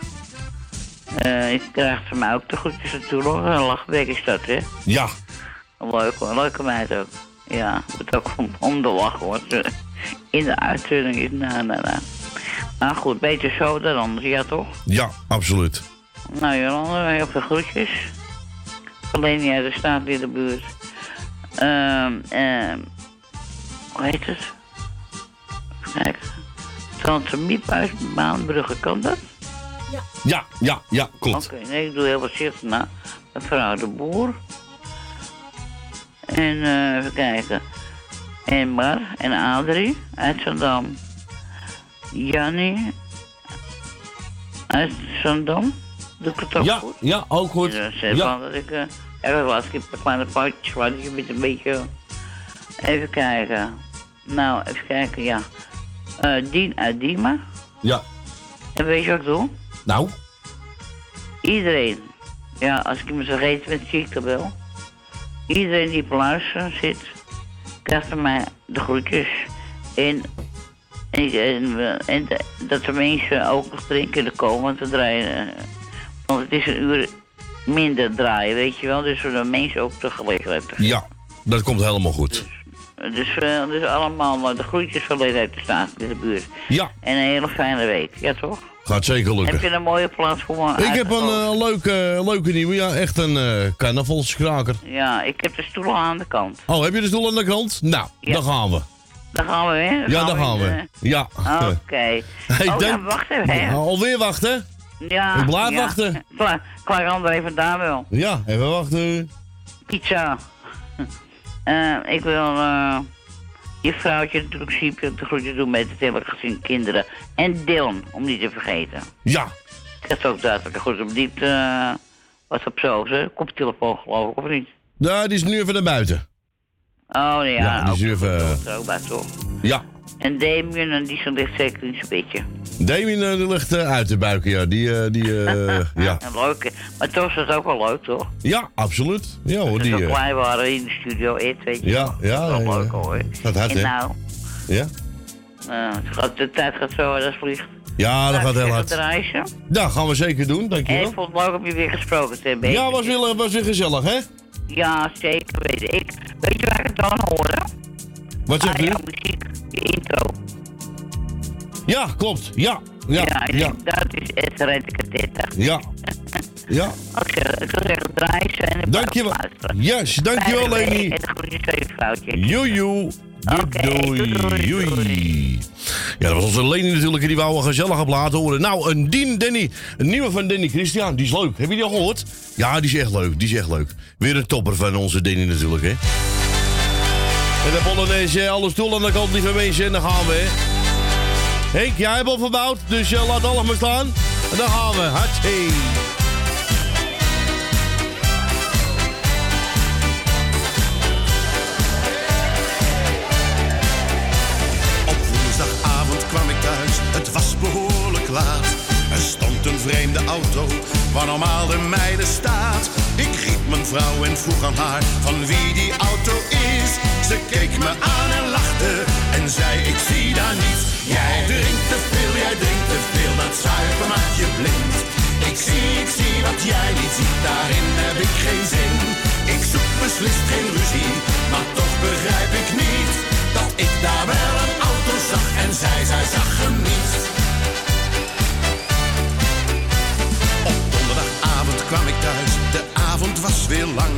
Eh, ik krijg ze mij ook de groetjes natuurlijk. Een lachbek is dat, hè? Ja. Leuk, hoor, leuke meid ook. Ja, het ook om, om de lach hoor. In de uitzending is, nou, nou, nou. Maar goed, beter zo dan anders, ja toch? Ja, absoluut. Nou, Jolanda, heel veel groetjes. Alleen jij, er staat in de buurt. Ehm, ehm, hoe heet het? Even kijken. Tante Miep uit Maanbrugge, kan dat? Ja, ja, ja, klopt. Oké, nee, ik doe heel wat zicht na. Mevrouw de Boer. En eh, even kijken. En Mar en Adrie uit Zandam. Jannie uit Zandam. Doe ik het ook Ja, goed? ja, ook goed. Dus, eh, Ja. dat ik... eh even laatst keer een kleine foutjes, waar ik een beetje... Even kijken. Nou, even kijken, ja. Eh Dien uit Diemen. Ja. En weet je wat ik doe? Nou? Iedereen. Ja, als ik iemand vergeten ben, zie ik dat wel. Iedereen die op luisteren zit, krijgt van mij de groetjes. En, en, en, we- en dat de mensen ook nog drinken kunnen komen, want we draaien... eh, want het is een uur minder draaien, weet je wel. Dus we de mensen ook de gelegenheid te Ja, dat komt helemaal goed. Dus, eh, dus allemaal eh, de groetjes van Leden uit de staat in de buurt. Ja. En een hele fijne week, ja toch? Gaat zeker lukken. Heb je een mooie plaats voor me? Ik heb een eh, leuke, leuke nieuwe, ja, echt een eh carnavalskraker. Ja, ik heb de stoelen aan de kant. Oh, heb je de stoel aan de kant? Nou, daar gaan we. Daar gaan we weer. Ja, daar gaan we. eh, Ja. Oké. Hey, oh ja, dank- wacht even. Hè. Alweer wachten? Ja. Ik blijf ja. wachten. Klaar, klaar André vandaan wel. Ja, even wachten. Pizza. Eh, ik wil eh, je vrouwtje natuurlijk Siepje de groetje doen met het hele gezin kinderen. En Dylan, om niet te vergeten. Ja. Ik had ook duidelijk goed op diepte. eh wat op zo, hè? Koptelefoon geloof ik, of niet? Ja, die is nu even naar buiten. Oh ja, Ja, die ook zo bij toch. Ja. En Damien, en die zo ligt zeker zijn bedje. Damien eh, die ligt eh, uit de buiken, ja. Die, eh, die, eh, ja. Leuk, maar toch is het ook wel leuk, toch? Ja, absoluut. Ja hoor, Dat die... we eh, klein waren in de studio, Ed, weet je ja, ja. Dat is wel leuk hoor. Gaat hard, en nou, Ja? eh, gaat, de tijd gaat zo hard als vliegt. Ja, dat gaat heel hard. Ja, gaan we zeker doen, En ik dankjewel. vond het leuk om je weer gesproken te hebben. Ja, was weer, was weer gezellig, hè? Ja, zeker weet ik. Weet je waar ik het dan hoor? Wat zeg je? Ah, ja, muziek, de intro. Ja, klopt. Ja, ja, ja, ja. Dat is red ik het dit. Ja. Ja. Oké, ik zou zeggen draaien en Dankjewel. Yes, dankjewel Leni. En een goede Joe, joe. Joejoe. Doei, doei, doei. Ja, dat was onze Leni natuurlijk, die wou een gezellige plaat horen. Nou, een Dien Danny, een nieuwe van Danny Christian, die is leuk. Heb je die al gehoord? Ja, die is echt leuk, die is echt leuk. Weer een topper van onze Danny natuurlijk, hè. En de Polonaise, alle stoelen aan de kant, lieve mensen, en dan gaan we, hè. Henk, jij hebt al verbouwd, dus eh, laat alles maar staan. En dan gaan we, hartstikke. Vreemde auto, waar normaal de mijne staat. Ik riep mijn vrouw en vroeg aan haar van wie die auto is. Ze keek me aan en lachte en zei ik zie daar niets. Jij drinkt te veel, jij drinkt te veel, dat zuiver maakt je blind. Ik zie, ik zie wat jij niet ziet, daarin heb ik geen zin. Ik zoek beslist geen ruzie, maar toch begrijp ik niet dat ik daar wel een auto zag en zij, zij zag hem niet. Kwam ik thuis, de avond was weer lang.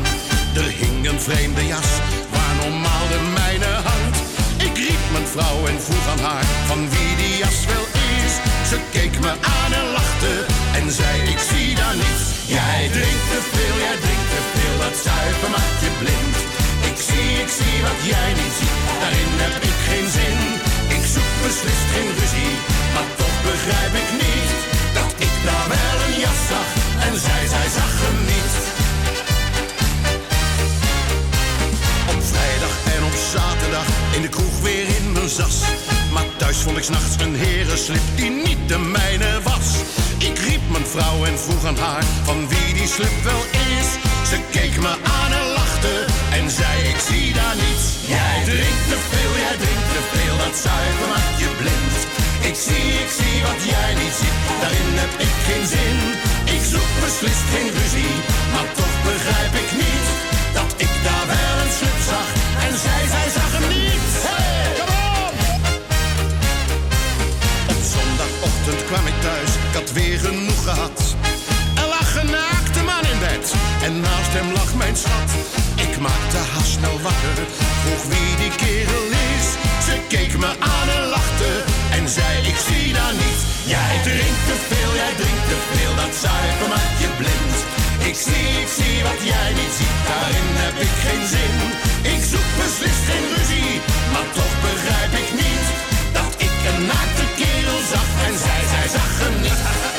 Er hing een vreemde jas, waar normaal de mijne hangt. Ik riep mijn vrouw en vroeg aan haar van wie die jas wel is. Ze keek me aan en lachte en zei ik zie daar niets. Jij drinkt te veel, jij drinkt te veel, dat zuiver maakt je blind. Ik zie, ik zie wat jij niet ziet, daarin heb ik geen zin. Ik zoek beslist geen ruzie, maar toch begrijp ik niet dat ik daar wel jas zag en zij, zij zag hem niet. Op vrijdag en op zaterdag in de kroeg weer in mijn zas. Maar thuis vond ik s'nachts een herenslip die niet de mijne was. Ik riep mijn vrouw en vroeg aan haar van wie die slip wel is. Ze keek me aan en lachte en zei ik zie daar niets. Jij drinkt te veel, jij drinkt te veel, dat zuiver maakt je blind. Ik zie, ik zie wat jij niet ziet, daarin heb ik geen zin. Ik zoek beslist geen ruzie, maar toch begrijp ik niet dat ik daar wel een slip zag en zij, zij zag hem niet. Hey, come on! Op zondagochtend kwam ik thuis, ik had weer genoeg gehad. Er lag een naakte man in bed en naast hem lag mijn schat. Ik maakte haast snel wakker, vroeg wie die kerel is. Ze keek me aan en lachte en zei ik zie daar niets. Jij drinkt te veel, jij drinkt te veel, dat zuiver maakt je blind. Ik zie, ik zie wat jij niet ziet, daarin heb ik geen zin. Ik zoek beslist geen ruzie, maar toch begrijp ik niet dat ik een naakte kerel zag en zij, zij zag hem niet.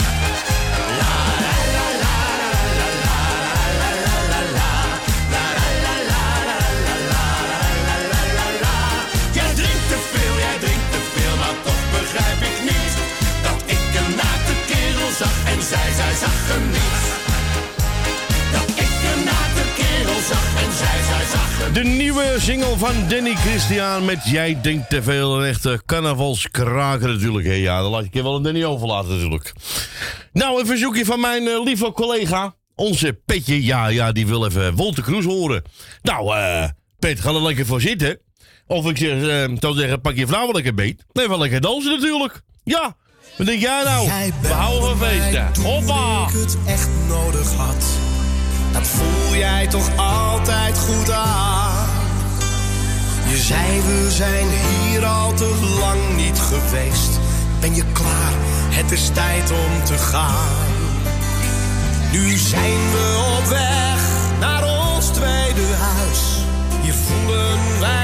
zij, zij zag hem niet. Dat ik de kerel en zij, zij. De nieuwe single van Danny Christian met Jij denkt te veel en echte carnavalskraker natuurlijk. Ja, dat laat ik je wel een Danny overlaten natuurlijk. Nou, een verzoekje van mijn eh, lieve collega. Onze Petje, ja, ja, die wil even Wolter Kroes horen. Nou, eh, Pet, ga er lekker voor zitten. Of ik zeg, eh, uh, zou zeggen, pak je vrouw wel lekker beet. Nee, wel lekker dansen natuurlijk. Ja, wat denk jij nou? We houden. Hoppa! ik het echt nodig had. Dat voel jij toch altijd goed aan. Je zei we zijn hier al te lang niet geweest. Ben je klaar? Het is tijd om te gaan. Nu zijn we op weg naar ons tweede huis. Hier voelen wij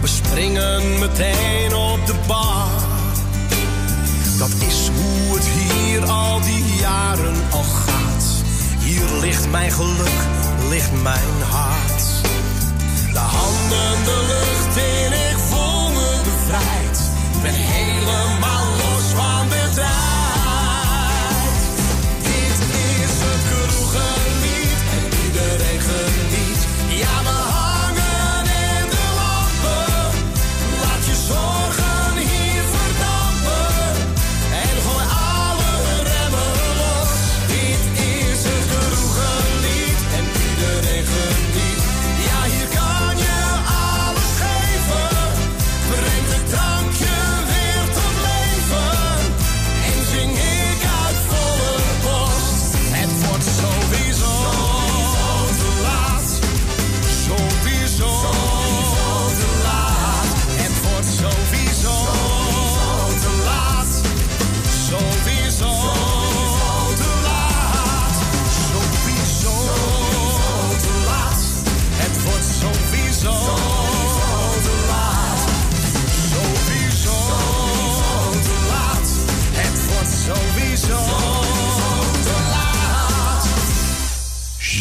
We springen meteen op de bar. Dat is hoe het hier al die jaren al gaat. Hier ligt mijn geluk, ligt mijn hart. De handen de lucht in, ik voel me bevrijd. Ben helemaal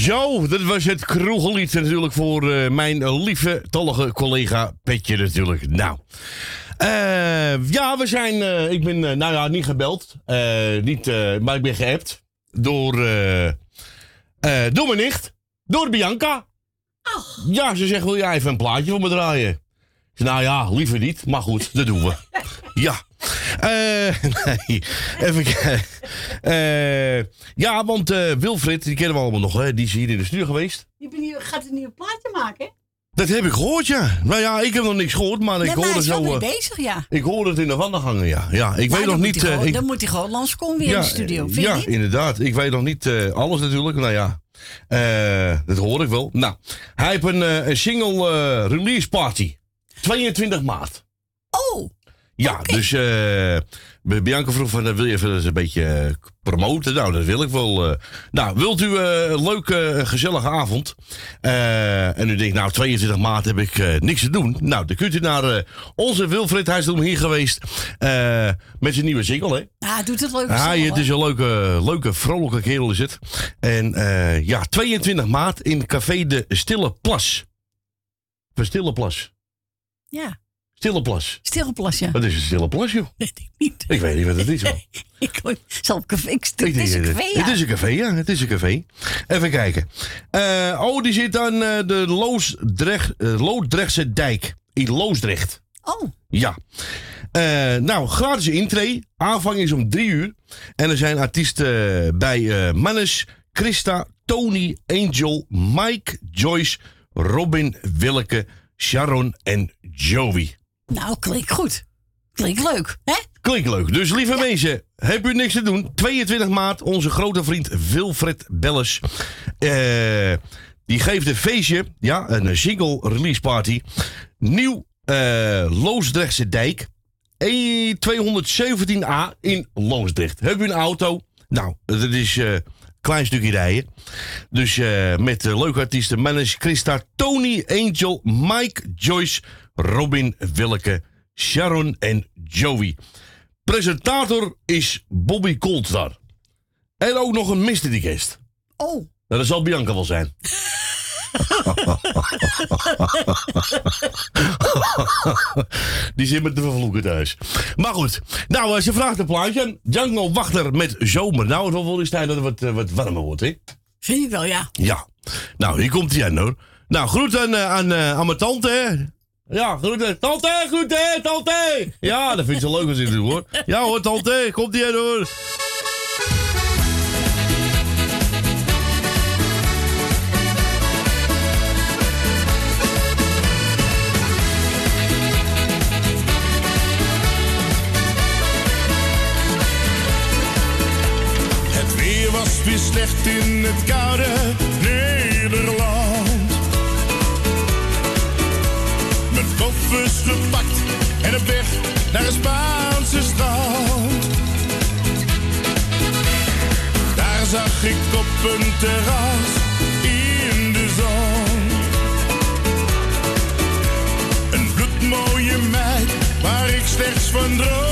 Zo, dat was het kroegellied natuurlijk voor eh, mijn lieve, tollige collega Petje natuurlijk. Nou, eh, ja, we zijn, eh, ik ben, nou ja, niet gebeld, niet, maar ik ben geappt door, door mijn nicht, door Bianca. Ja, ze zegt, wil jij even een plaatje voor me draaien? Nou ja, liever niet, maar goed, dat doen we. ja. Eh, nee, even kijken. Eh, ja, want eh, Wilfried, die kennen we allemaal nog, hè? die is hier in de studio geweest. Je bent hier, gaat een nieuwe plaatje maken, hè? Dat heb ik gehoord, ja. Nou ja, ik heb nog niks gehoord, maar ik Nee, maar hij hoorde is wel zo... mee eh, bezig, ja. ik hoorde het in de wandelgangen, ja. ja ik weet nog dan moet niet... hij eh, gewoon- ik, Dan moet hij gewoon langskomen weer in de studio. Vind je ja, niet? inderdaad. Ik weet nog niet eh, alles natuurlijk. Nou ja, eh, dat hoor ik wel. Nou, hij heeft een, eh, een single eh, release party. 22 maart. Oh! Ja, dus eh, Bianca vroeg van, eh, wil je even een beetje eh, promoten? Nou, dat wil ik wel. nou, wilt u een leuke, gezellige avond? Eh, en u denkt, nou, 22 maart heb ik niks te doen. Nou, dan kunt u naar onze Wilfred, toen hier geweest, eh, met zijn nieuwe single, hè? Ja, hij doet het leuk. Zelf, het is een leuke, leuke, vrolijke kerel is het. En eh, ja, 22 maart in Café de Stille Plas. De Stille Plas. Ja, Stille Plas. stille plas, ja. Wat is een Stille Plas, joh? Ik weet niet wat het is, hoor. Ik zal café. Ik, Ik het is een café, ja. Het is een café, ja. Het is een café. Even kijken. Eh, oh, die zit aan eh, de Loosdrecht, eh, Loosdrechtse dijk. In Loosdrecht. Oh. Ja. Nou, gratis intree. Aanvang is om drie uur. En er zijn artiesten bij Mannes, Christa, Tony, Angel, Mike, Joyce, Robin, Willeke, Sharon en Joey. Nou, klinkt goed. Klinkt leuk, hè? Klinkt leuk. Dus lieve mensen, heb u niks te doen? 22 maart, onze grote vriend Wilfred Belles. eh, die geeft een feestje, ja, een single release party. Nieuw eh Loosdrechtse Dijk. E 217A in Loosdrecht. Heb u een auto? Nou, dat is eh, klein stukje rijden. Dus eh, met eh, leuke artiesten. Manage Christa, Tony, Angel, Mike, Joyce, Robin, Willeke, Sharon en Joey. Presentator is Bobby Coldstar. En ook nog een mystery guest. Oh. Nou, dat zal Bianca wel zijn. Die zit met de vervloeken thuis. Maar goed. Nou, eh, ze vraagt een plaatje. Django Wachter met zomer. Nou, het wel eens tijd dat het wat, eh, wat warmer wordt, hè? Vind je wel, ja. Ja. Nou, hier komt hij aan, hoor. Nou, groet aan, eh, aan, aan mijn tante, hè. Ja, groeten. Tante, groeten, tante. Ja, dat vindt ze leuk als ik doe, hoor. Ja hoor, tante. Komt ie aan, hoor. In het koude Nederland. Mijn koffers gepakt en op weg naar een Spaanse strand. Daar zag ik op een terras in de zon. Een bloedmooie meid waar ik slechts van dromen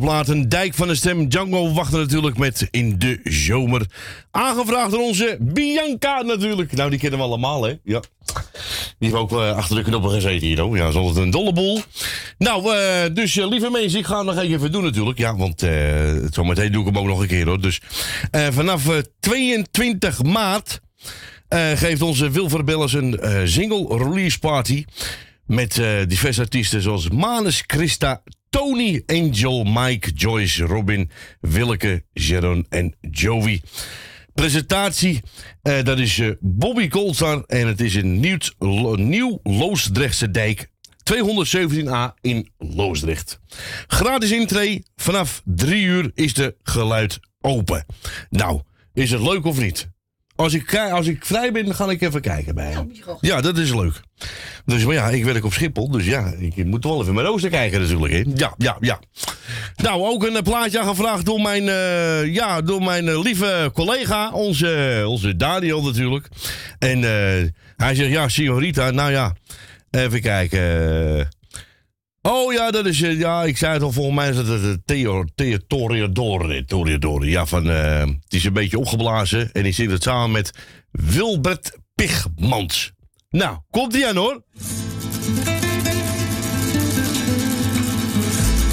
plaat, dijk van de stem. Django wachten natuurlijk met In de Zomer. Aangevraagd door onze Bianca natuurlijk. Nou, die kennen we allemaal, hè? Ja. Die heeft ook eh, achter de knoppen gezeten hier, hoor. Ja, altijd een dolle boel. Nou, eh, dus eh, lieve mensen, ik ga het nog even doen natuurlijk. Ja, want zometeen doe ik hem ook nog een keer, hoor. Dus vanaf eh, 22 maart geeft onze Wilver Bellers een single release party. Met diverse artiesten zoals Manus, Christa, Tony, Angel, Mike, Joyce, Robin, Willeke, Sharon en Joey. Presentatie, eh, dat is eh, Bobby Colstar en het is lo- nieuw Loosdrechtse dijk 217a in Loosdrecht. Gratis intree, vanaf 3 uur is de geluid open. Nou, is het leuk of niet? Als ik, als ik vrij ben, dan ga ik even kijken bij hem. Ja, dat is leuk. Dus maar ja, ik werk op Schiphol, dus ja, ik moet wel even mijn rooster kijken natuurlijk. Hè. Ja, ja, ja. Nou, ook een eh, plaatje aangevraagd door mijn, eh, ja, door mijn eh, lieve collega, onze, onze Daniel natuurlijk. En hij zegt, ja, Signorita, nou ja, even kijken. Oh ja, dat is, eh, ja, ik zei het al, volgens mij is het Theo, Theo. Ja, van, eh, het is een beetje opgeblazen en ik zingt het samen met Wilbert Pigmans. Nou, komt ie aan hoor.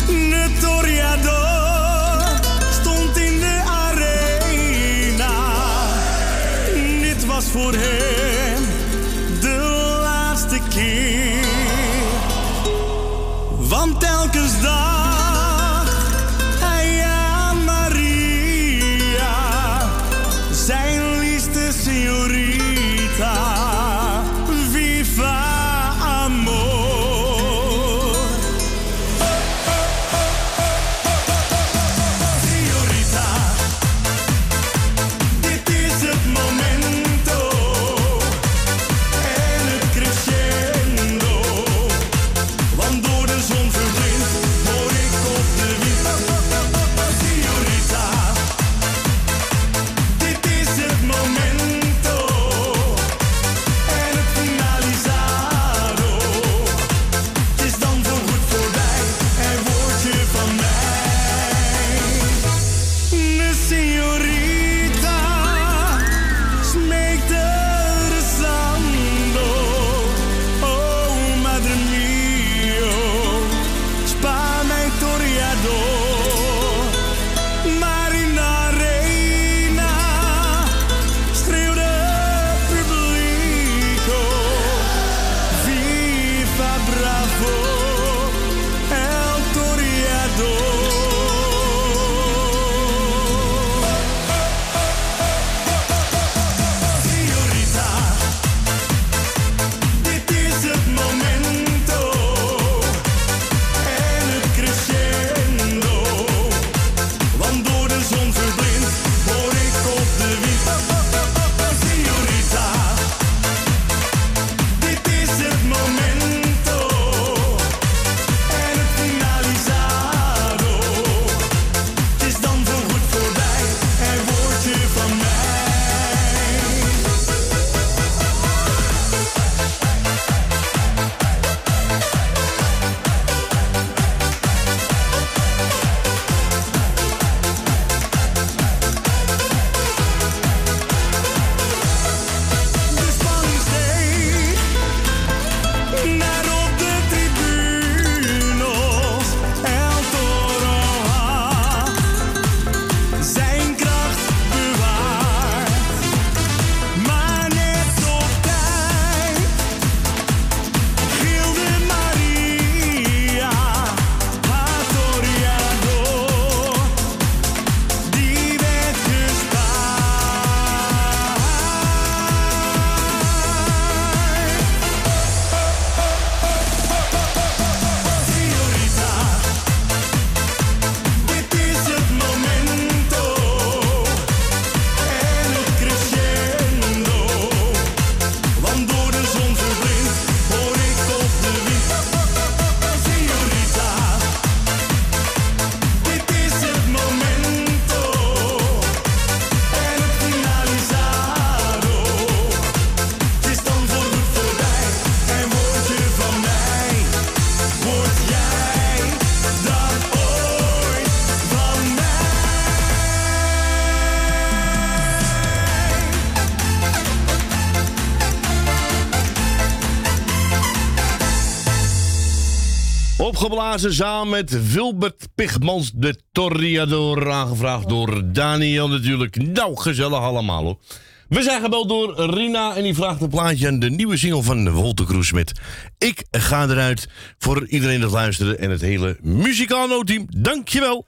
De stond in de arena. Dit was voor hem telkens dacht Opgeblazen samen met Wilbert Pigmans, de Torriador. Aangevraagd door Daniel natuurlijk. Nou, gezellig allemaal hoor. We zijn gebeld door Rina en die vraagt een plaatje aan de nieuwe single van Wolter Kroes met Ik ga eruit voor iedereen dat luisterde en het hele Muzikano-team. Dankjewel.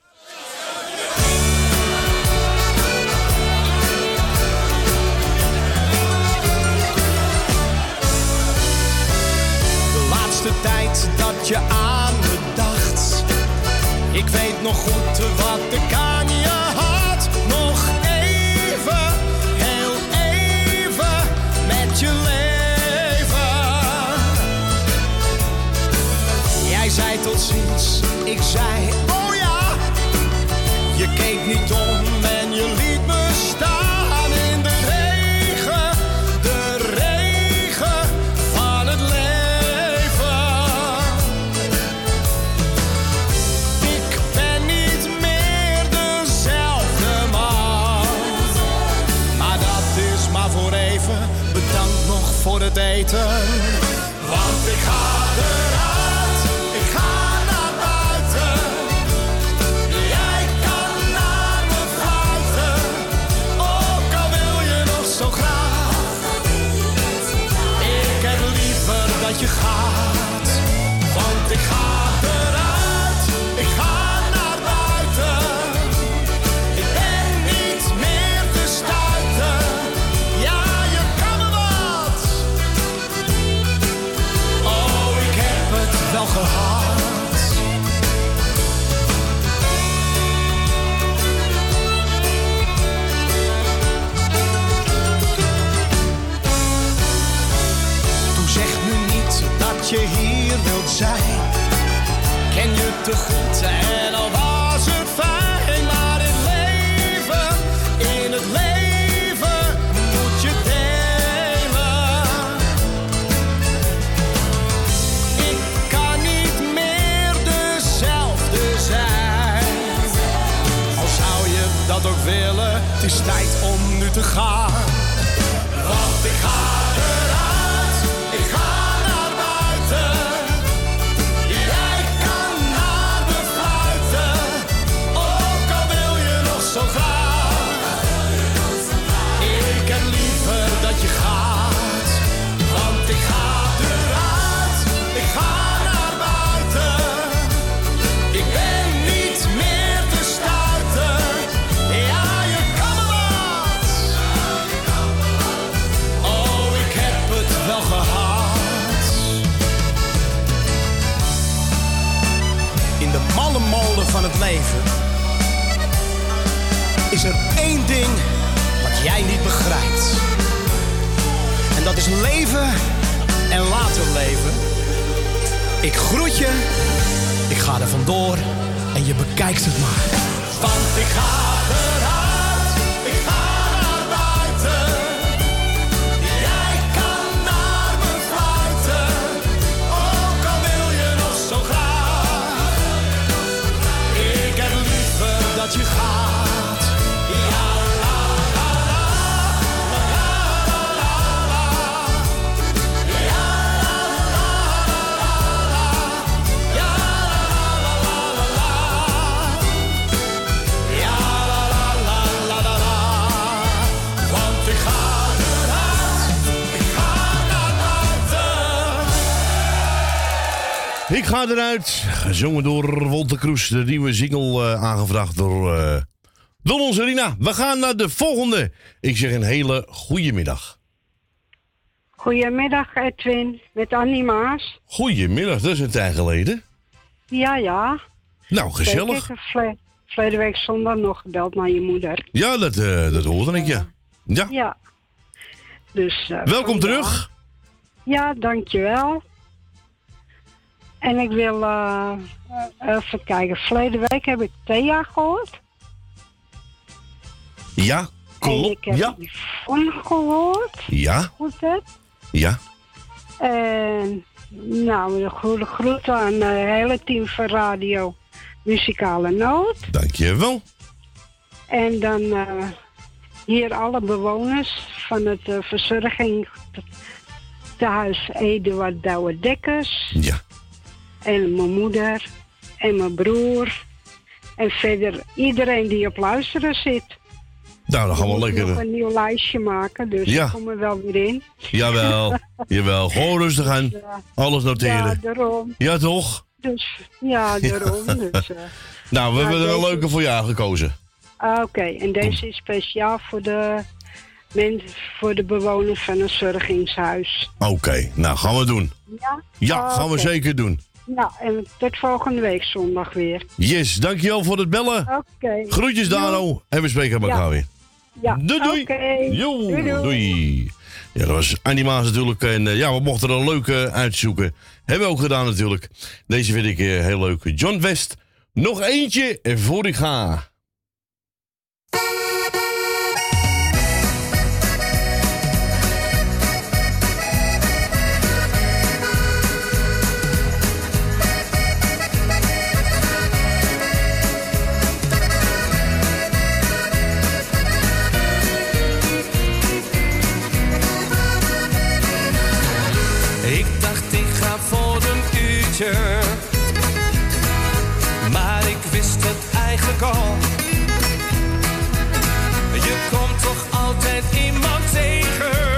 De laatste tijd dat weet nog goed wat ik aan je had. Nog even, heel even met je leven. Jij zei tot ziens, ik zei oh ja. Je keek niet om en je liet me staan het eten. Te goed en al was het fijn. Maar in leven, in het leven moet je delen. Ik kan niet meer dezelfde zijn. Al zou je dat ook willen, het is tijd om nu te gaan. Ga eruit. Gezongen door Wolter Kroes. De nieuwe single eh, aangevraagd door, eh door onze Rina. We gaan naar de volgende. Ik zeg een hele goede middag. Goedemiddag Edwin, met Annie Maas. Goedemiddag, dat is een tijd geleden. Ja, ja. Nou, gezellig. Ik heb verleden week zondag nog gebeld naar je moeder. Ja, dat, eh, dat hoorde ik, ja. Ja. Ja. Dus, eh, Welkom terug. Ja, dankjewel. En ik wil eh, eh, even kijken. Verleden week heb ik Thea gehoord. Ja, En klopt. ik heb Ja. Yvonne gehoord. Ja, Goed ja. En nou, de goede groeten aan het hele team van Radio Muzikale Noot. Dankjewel. En dan eh, hier alle bewoners van het uh, verzorging tehuis Eduard Douwe Dekkers. Ja. En mijn moeder en mijn broer. En verder iedereen die op luisteren zit. Nou, dan gaan we Ik lekker. nog een nieuw lijstje maken, dus Ja. ik kom er wel weer in. Jawel, jawel. Gewoon rustig aan. Alles Ja, noteren. daarom. Ja, toch? Dus, ja, daarom. Dus, eh. Nou, we hebben er een leuke voor jou gekozen. Ah, Oké, en deze is speciaal voor de, mensen, voor de bewoners van een verzorgingshuis. Oké, nou gaan we doen. Ja? Ja, Ah, gaan we oké. zeker doen. Nou, en tot volgende week zondag weer. Yes, dankjewel voor het bellen. Oké. Groetjes Dano. En we spreken elkaar Ja. weer. Ja, Doei doei. oké. Jo, Doei, doei. doei. Ja, dat was Annie Maas natuurlijk. En eh, ja, we mochten er een leuke uitzoeken. Hebben we ook gedaan natuurlijk. Deze vind ik eh, heel leuk. John West. Nog eentje voor ik ga. Je komt toch altijd iemand tegen.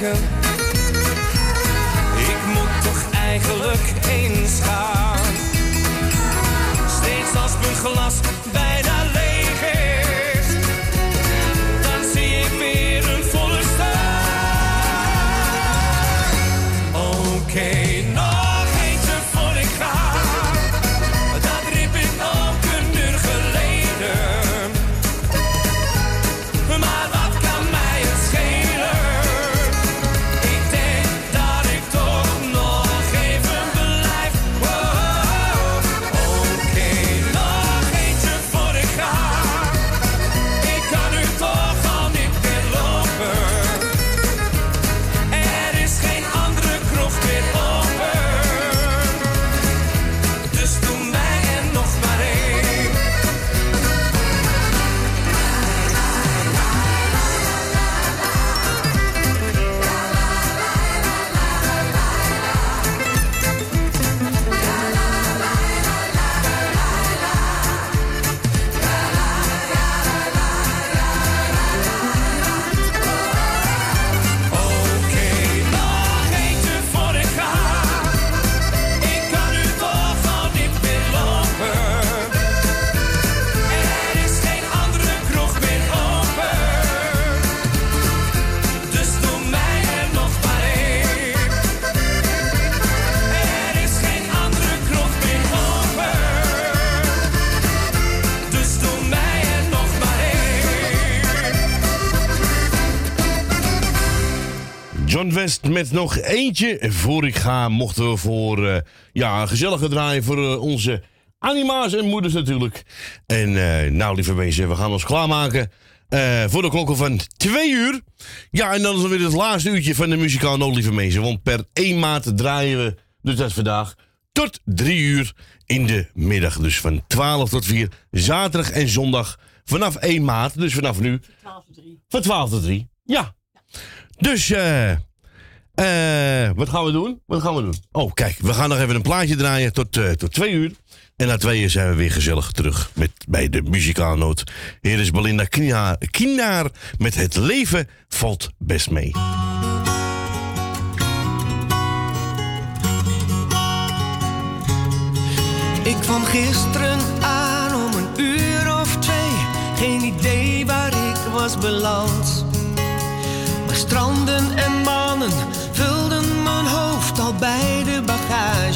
Ik moet toch eigenlijk eens gaan. Steeds als mijn glas bijna Met nog eentje voor ik ga. Mochten we voor eh, ja, een gezellige draai voor eh, onze anima's en moeders natuurlijk. En eh, nou, lieve mensen, we gaan ons klaarmaken voor de klokken van twee uur. Ja, en dan is weer het laatste uurtje van de muzikaal noot, lieve mensen. Want per 1 maart draaien we, dus dat is vandaag, tot drie uur in de middag. Dus van 12 tot 4, zaterdag en zondag vanaf 1 maart. Dus vanaf nu. 12 voor 3. Van 12 tot 3, ja. Dus, eh. Eh, wat gaan we doen? Wat gaan we doen? Oh, kijk, we gaan nog even een plaatje draaien tot, eh, tot twee uur. En na twee uur zijn we weer gezellig terug met, bij de muzikaalnoot. Hier is Belinda Kina- Kinaar met Het leven valt best mee. Ik kwam gisteren aan om een uur of twee. Geen idee waar ik was beland. Maar stranden en mannen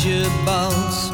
bagageband. De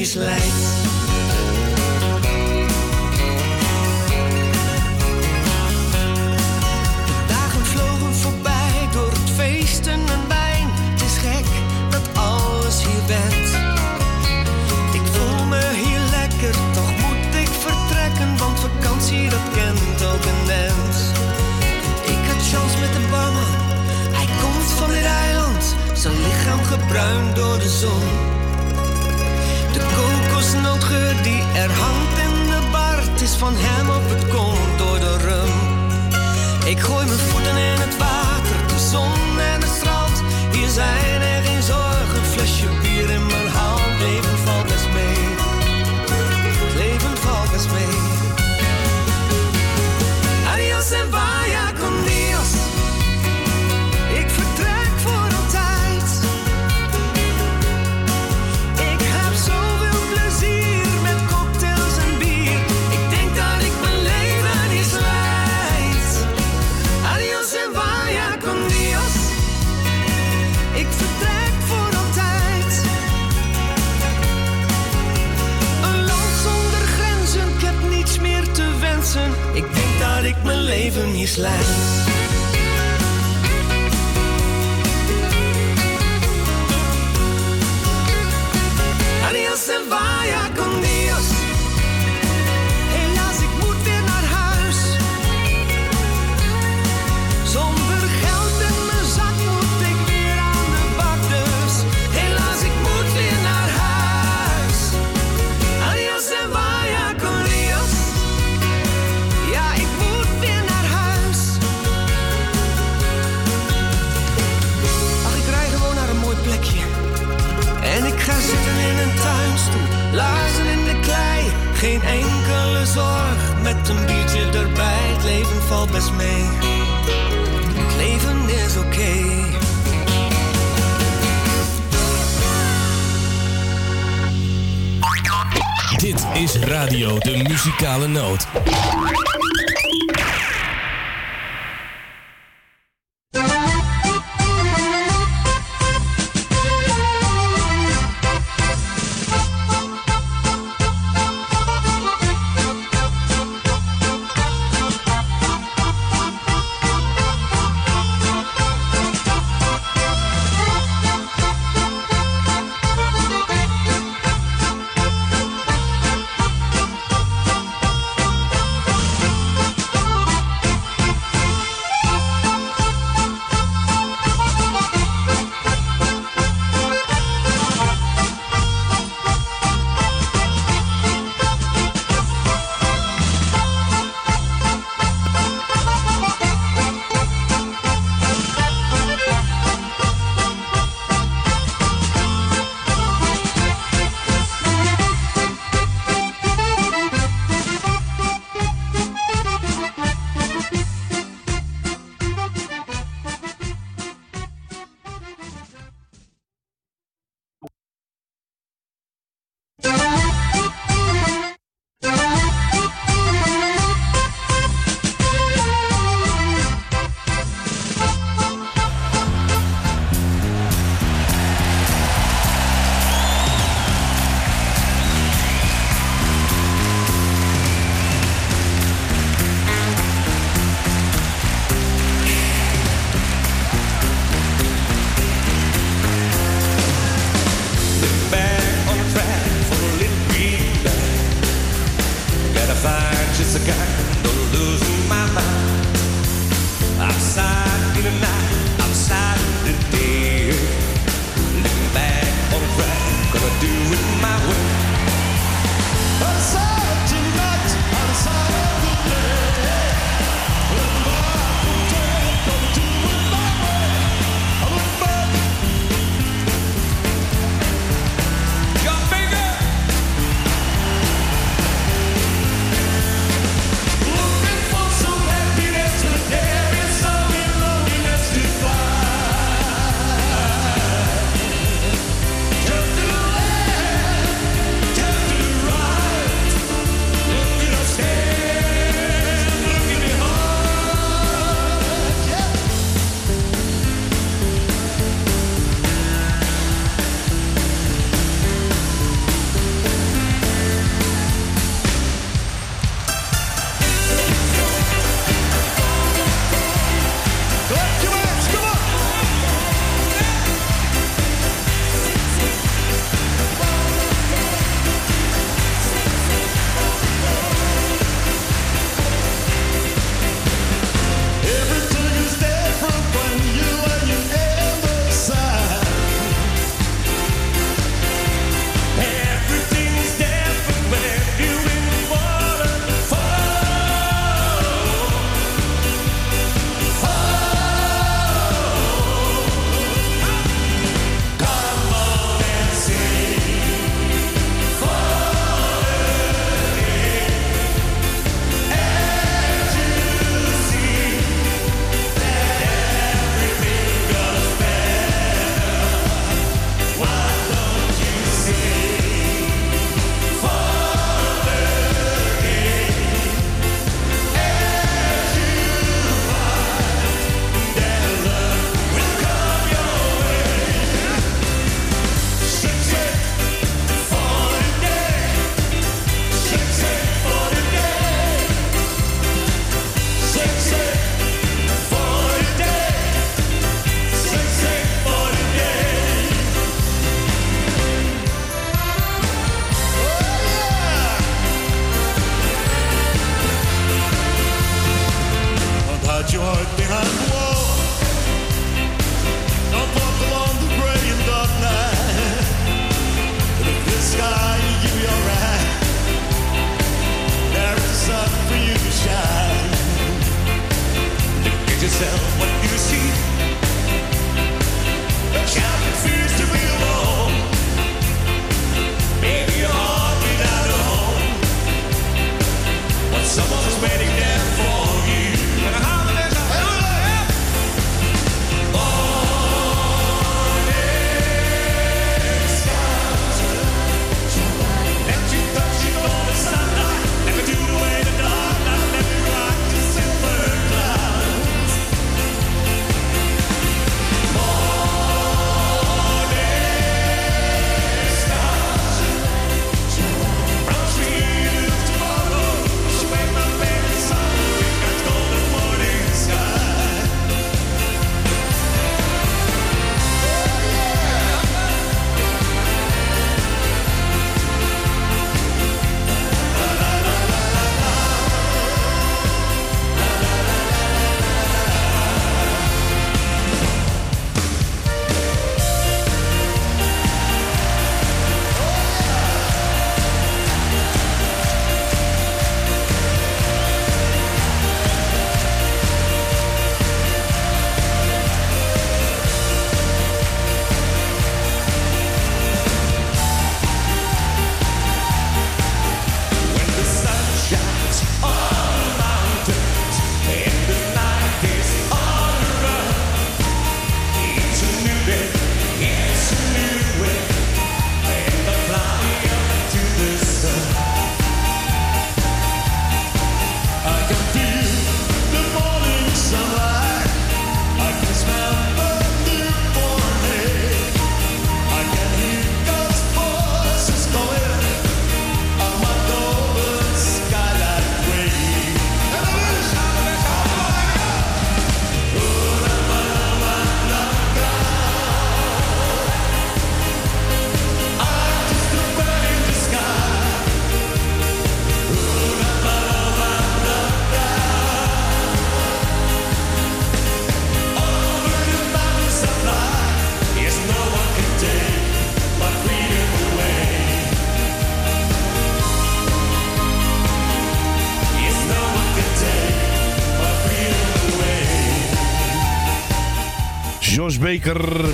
De dagen vlogen voorbij door het feesten en wijn. Het is gek dat alles hier bent. Ik voel me hier lekker, toch moet ik vertrekken, want vakantie dat kent ook een mens. Ik had chance met de barman, hij komt van dit eiland, zijn lichaam gebruind door de zon. De kokosnootgeur die er hangt in de het is van hem of het komt door de rum. Ik gooi mijn voeten in het water, leven hier slijt. Geen enkele zorg, met een biertje erbij. Het leven valt best mee. Het leven is oké. Dit is Radio de Muzikale Noot.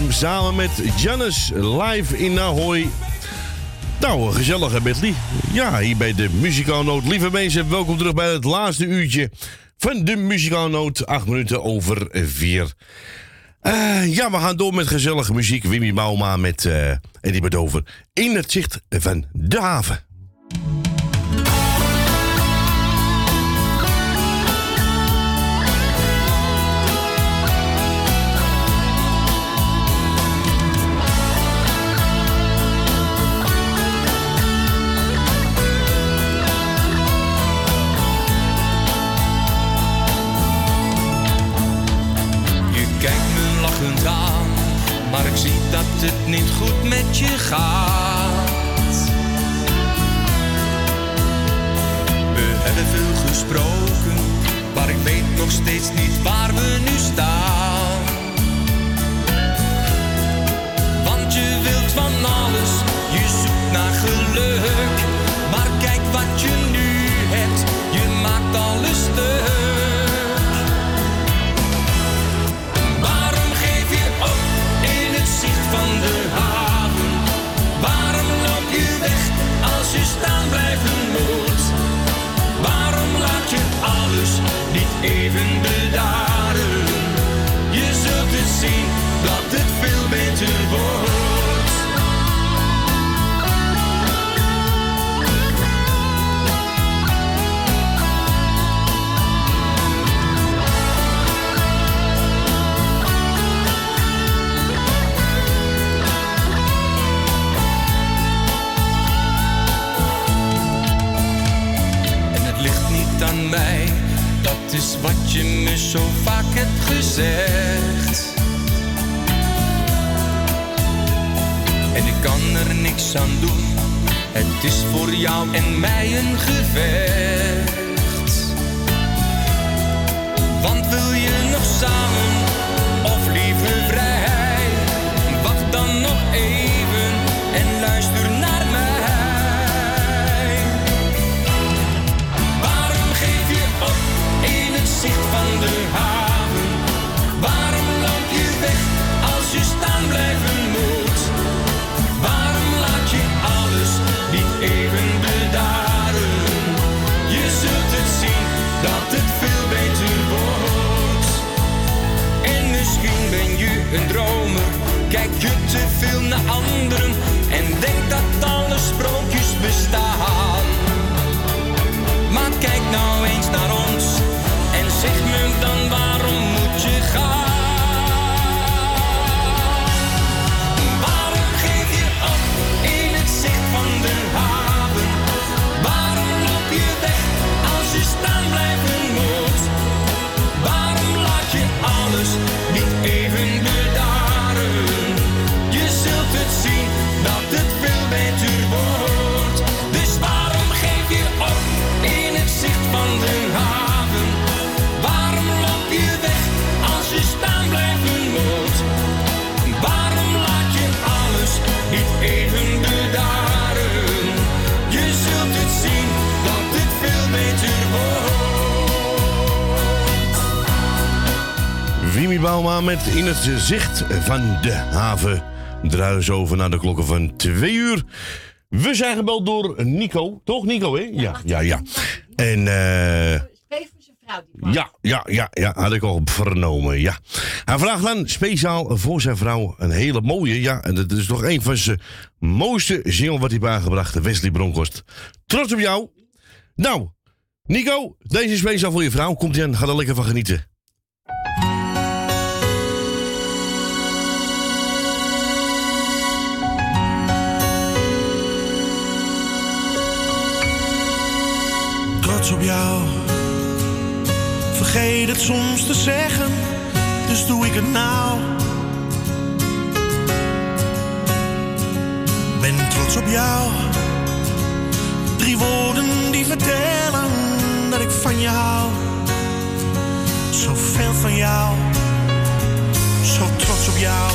Samen met Janus live in Ahoy. Nou, gezellig hè Bentley? Ja, hier bij de Muzikaalnoot. Lieve mensen, welkom terug bij het laatste uurtje van de Muzikaalnoot. Acht minuten over vier. Eh, ja, we gaan door met gezellige muziek. Wimmy Bauma met uh, Eddie Bedover. In het zicht van de haven. niet goed met je gaat. We hebben veel gesproken, maar ik weet nog steeds niet waar we nu staan. is wat je me zo vaak hebt gezegd. En ik kan er niks aan doen, het is voor jou en mij een gevecht. Want wil je nog samen van de haven. Waarom loop je weg als je staan blijven moet? Waarom laat je alles niet even bedaren? Je zult het zien dat het veel beter wordt. En misschien ben je een dromer, kijk je te veel naar anderen met In het zicht van de haven. Ze over naar de klokken van twee uur. We zijn gebeld door Nico. Toch, Nico, hè? Ja, ja, ja. En eh. ja, ja, ja, ja, had ik al vernomen, ja. Hij vraagt dan speciaal voor zijn vrouw een hele mooie, ja, en dat is toch een van zijn mooiste single wat hij heeft aangebracht, Wesley Bronkhorst. Trots op jou. Nou, Nico, deze is speciaal voor je vrouw. Komt aan, ga er lekker van genieten. Trots op jou. Vergeet het soms te zeggen, dus doe ik het nou. Ben trots op jou. Drie woorden die vertellen dat ik van je hou. Zoveel van jou, zo trots op jou.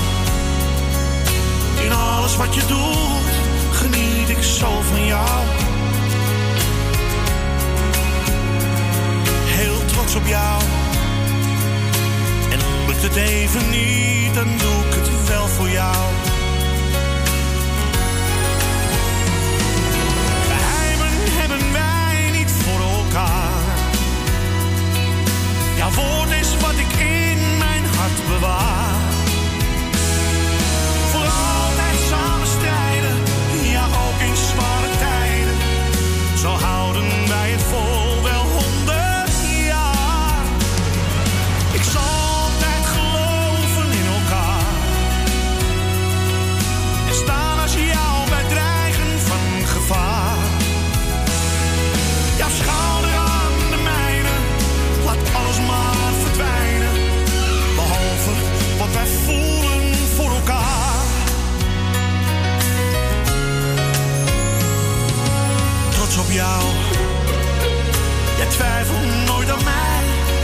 In alles wat je doet, geniet ik zo van jou. Op jou. En lukt het even niet, dan doe ik het wel voor jou. Geheimen hebben wij niet voor elkaar. Jouw woord is wat ik in mijn hart bewaar.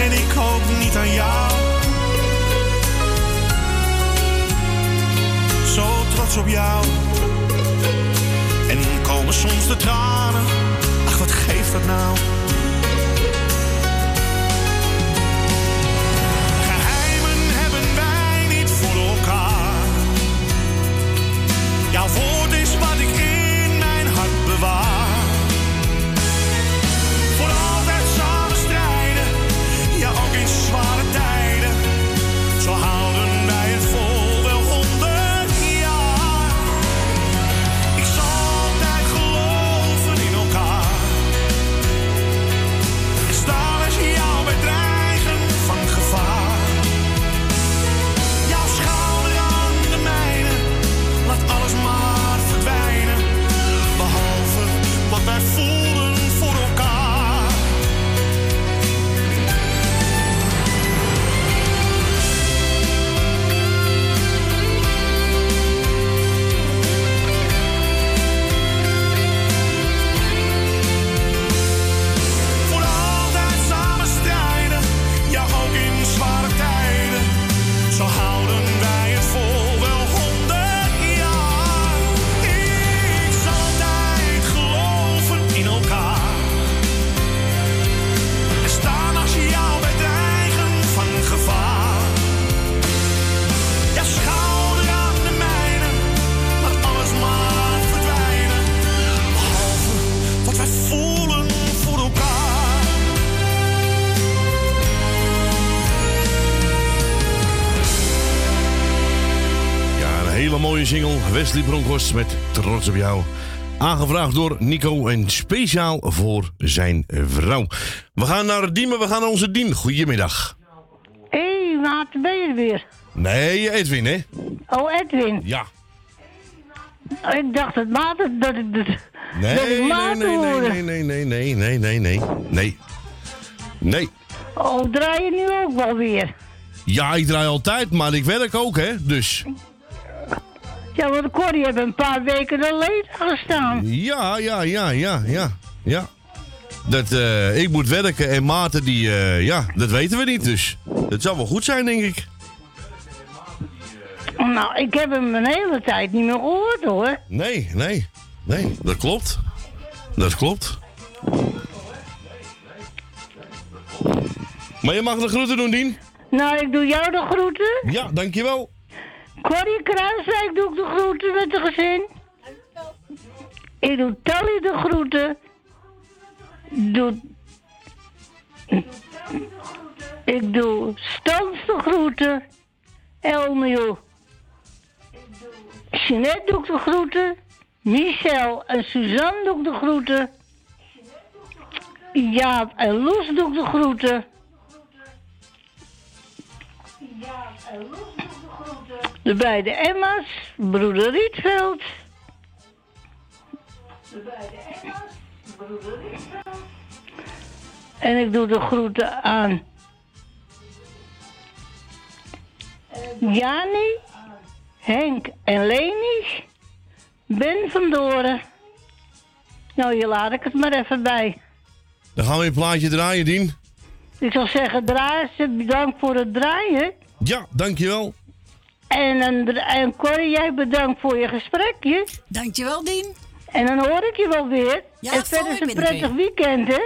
En ik ook niet aan jou. Zo trots op jou. En komen soms de tranen. Ach, wat geeft dat nou? Geheimen hebben wij niet voor elkaar. Jouw woord is wat ik single. Wesley Bronkhorst met Trots op jou. Aangevraagd door Nico en speciaal voor zijn vrouw. We gaan naar Dien, maar we gaan naar onze Dien. Goedemiddag. Hé, hey, Maarten, ben je er weer? Nee, Edwin, hè? Oh, Edwin. Ja. Ik dacht dat Maarten, dat Nee, dat ik nee, Maarten nee, nee, nee, nee, nee, nee, nee, nee. Nee. Oh, draai je nu ook wel weer? Ja, ik draai altijd, maar ik werk ook, hè? Dus. Ja, want Corrie heeft een paar weken alleen gestaan. Ja, ja, ja, ja, ja, ja. Dat, eh, ik moet werken en Maarten, die, eh, ja, dat weten we niet, dus. Het zal wel goed zijn, denk ik. Nou, ik heb hem een hele tijd niet meer gehoord hoor. Nee, nee, nee, dat klopt. Dat klopt. Maar je mag de groeten doen, Dien. Nou, ik doe jou de groeten. Ja, dankjewel. Corrie Kruiswijk doe ik de groeten met de gezin. Ik doe Tally de groeten. Doe... Ik doe Stans de groeten. Elmiel. Jeanette doe ik de groeten. Michel en Suzanne doe ik de groeten. Jaap en Loes doe ik de groeten. De beide Emma's, broeder Rietveld. De beide Emma's, broeder Rietveld. En ik doe de groeten aan Jani, Henk en Leni, Ben van Doren. Nou, hier laat ik het maar even bij. Dan gaan we een plaatje draaien, Dien. Ik zou zeggen, draaien, bedankt voor het draaien. Ja, dankjewel. En, en, en Corrie, jij bedankt voor je gesprekje. Dankjewel, Dien. En dan hoor ik je wel weer. Ja, en verder is een prettig weekend, hè?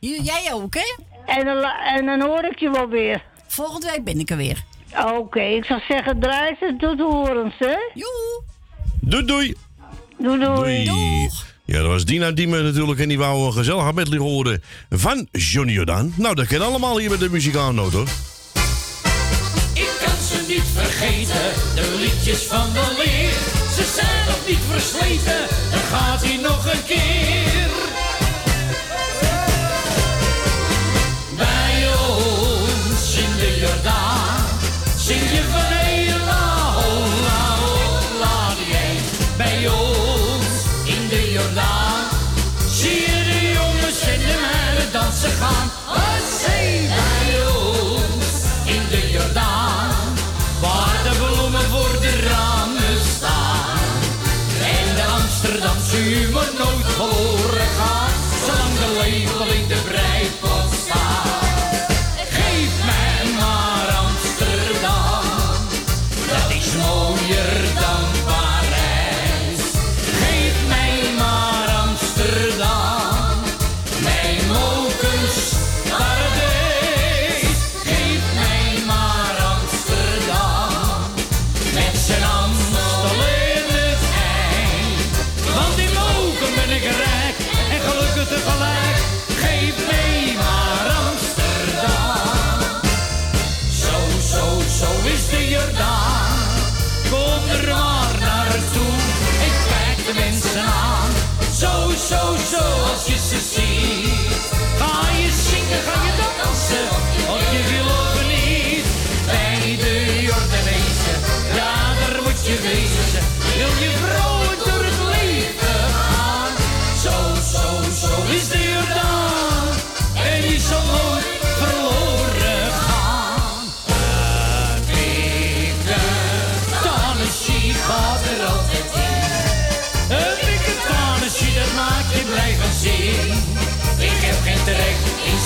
J- Jij ook, hè? En dan, en dan hoor ik je wel weer. Volgende week ben ik er weer. Oké, ik zou zeggen, draai ze tot horens, hè? Joe. Doei, doei. Doei, doei. Ja, dat was Dina Diemen natuurlijk en die wou een gezellig medley horen van Johnny Jordaan. Nou, dat kan allemaal hier met de muzikaalnoot, hoor. Ik kan ze niet vergeten, van de leer. Ze zijn nog niet versleten, dan gaat hij nog een keer.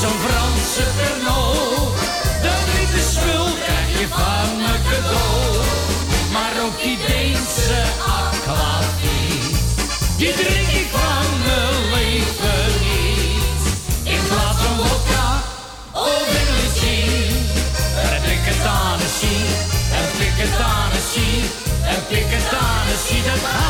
Zo'n Franse Pernod. Dat witte spul krijg je van me cadeau. Maar ook die Deense aquavit, die drink ik van mijn leven niet. In plaats van vodka of English gin. Een dikke Tennessee, een dikke Tennessee, een dikke Tennessee, dat gaat er altijd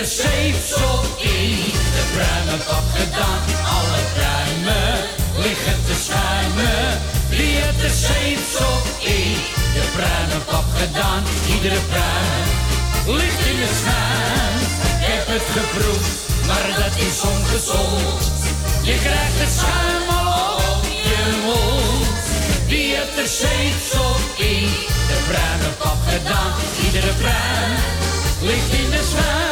Er zeepsel in de pruimenkop gedaan? Alle pruimen liggen te schuimen. Wie het er zeepsel in de pruimenkop gedaan? Iedere pruim ligt in het schuim. Ik heb het geproefd, maar dat is ongezond. Je krijgt het schuim al op je mond. Wie heeft er zeepsel in de pruimenkop gedaan? Iedere pruim ligt in de schuim.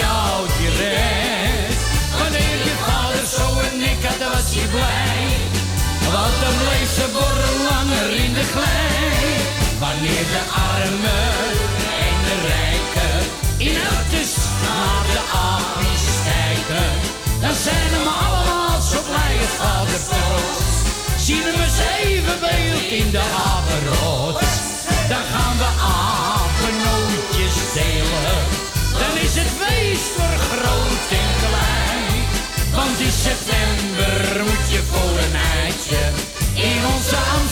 Jou direct. Wanneer je vader zo een nek had, was hij blij. Want dan bleef ze borrel langer in de klei. Wanneer de armen en de rijken in auto's naar de apies dan zijn we allemaal zo blij het vader trots. Zien we eens even beeld in de apenrot. Dan gaan we apennootjes is het feest voor groot en klein. Want in september moet je voor een eitje in onze Amsterdamse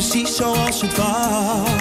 precies zoals het was.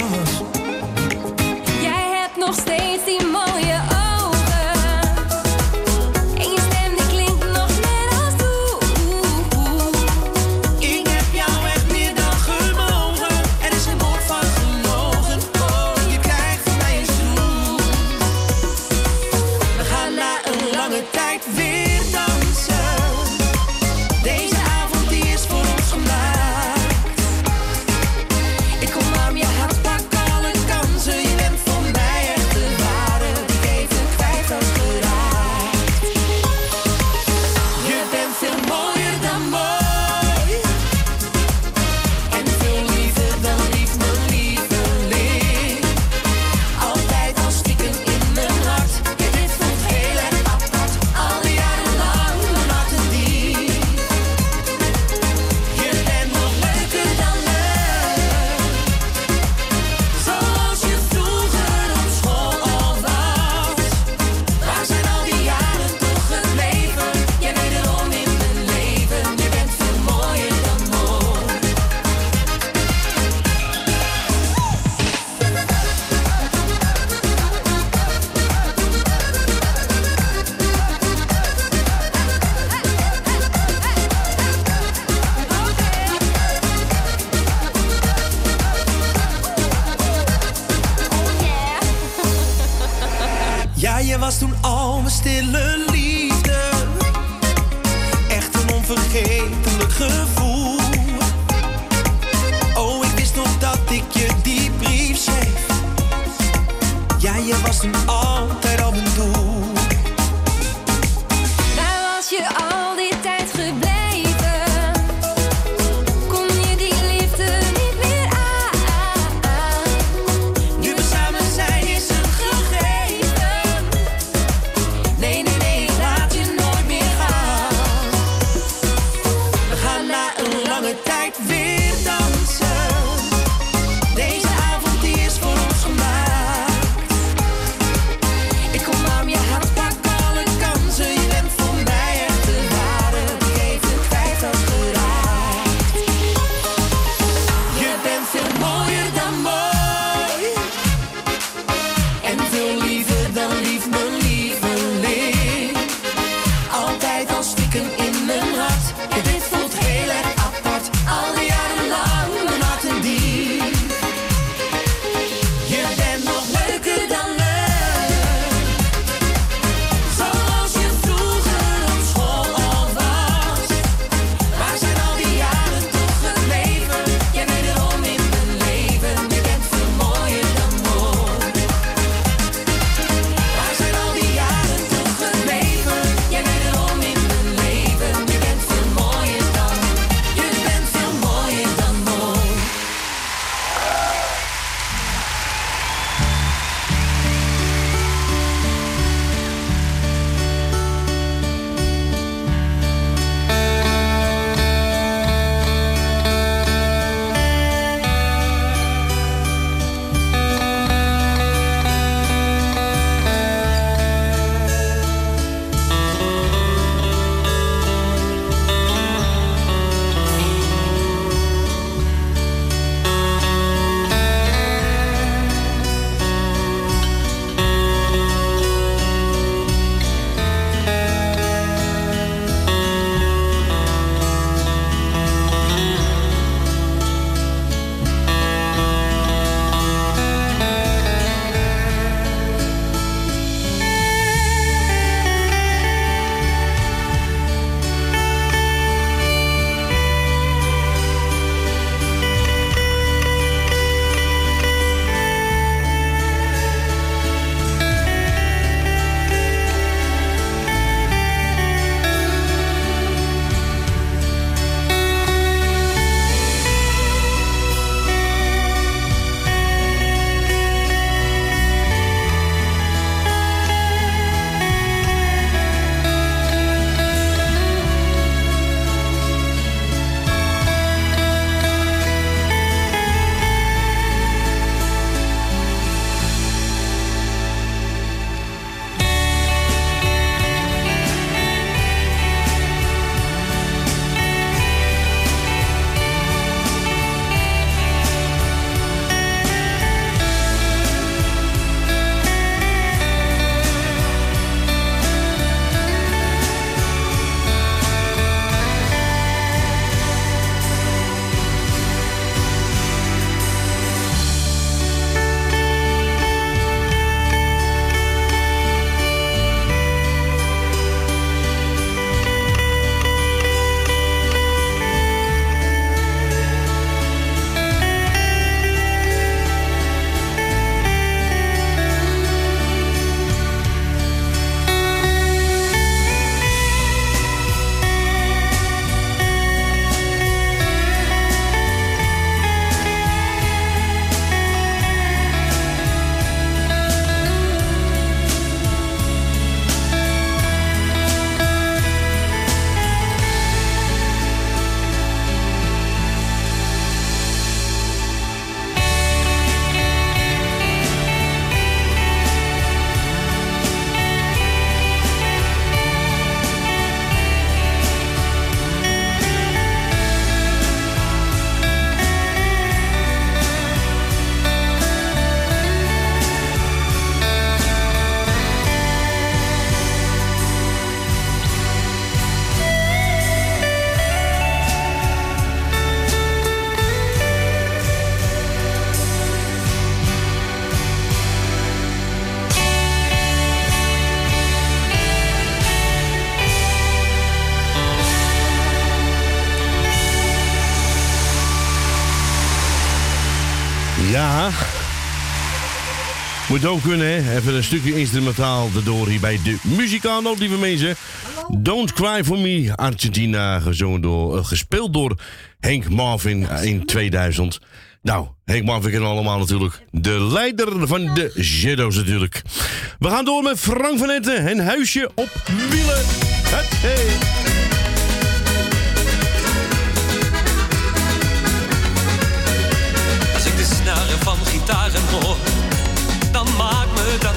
Ook kunnen, hè? Even een stukje instrumentaal erdoor hier bij de muzikale lieve mensen. Don't Cry For Me, Argentina, door, eh, gespeeld door Henk Marvin in 2000. Nou, Henk Marvin kennen allemaal natuurlijk. De leider van de Shadows natuurlijk. We gaan door met Frank van Etten en Huisje op Wielen. Hup, Hey.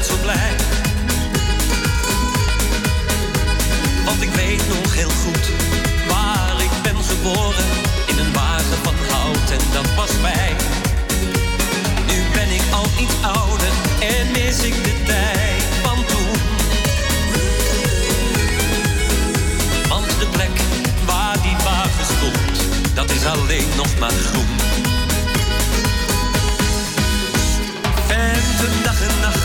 Zo blij. Want ik weet nog heel goed waar ik ben geboren. In een wagen van hout en dat was mij. Nu ben ik al iets ouder en mis ik de tijd van toen. Want de plek waar die wagen stond, dat is alleen nog maar groen. Venten dag en nacht,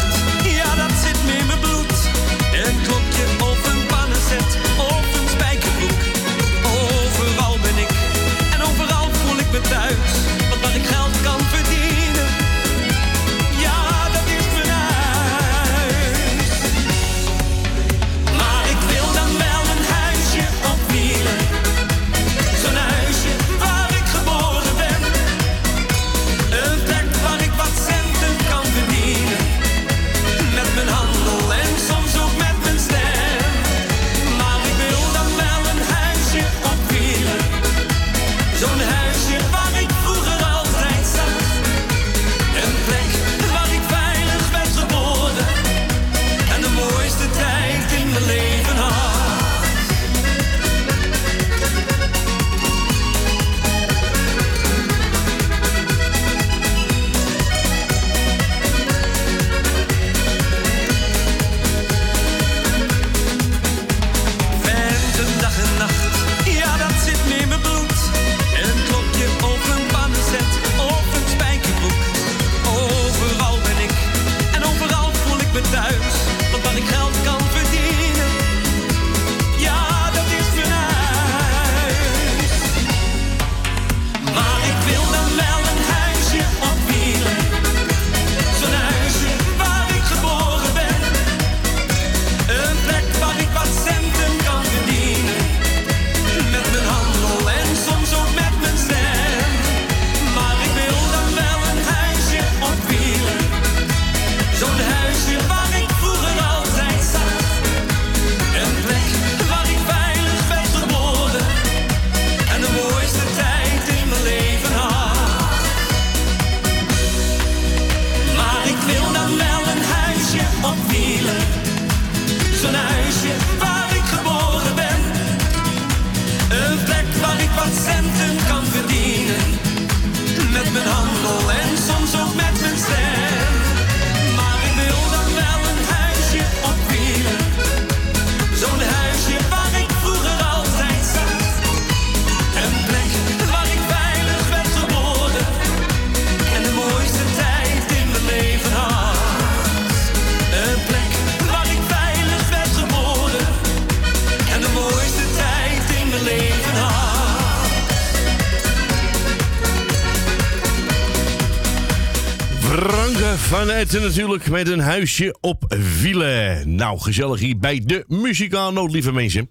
Etten natuurlijk met een huisje op wielen. Nou, gezellig hier bij de muzikaalnoot, lieve mensen.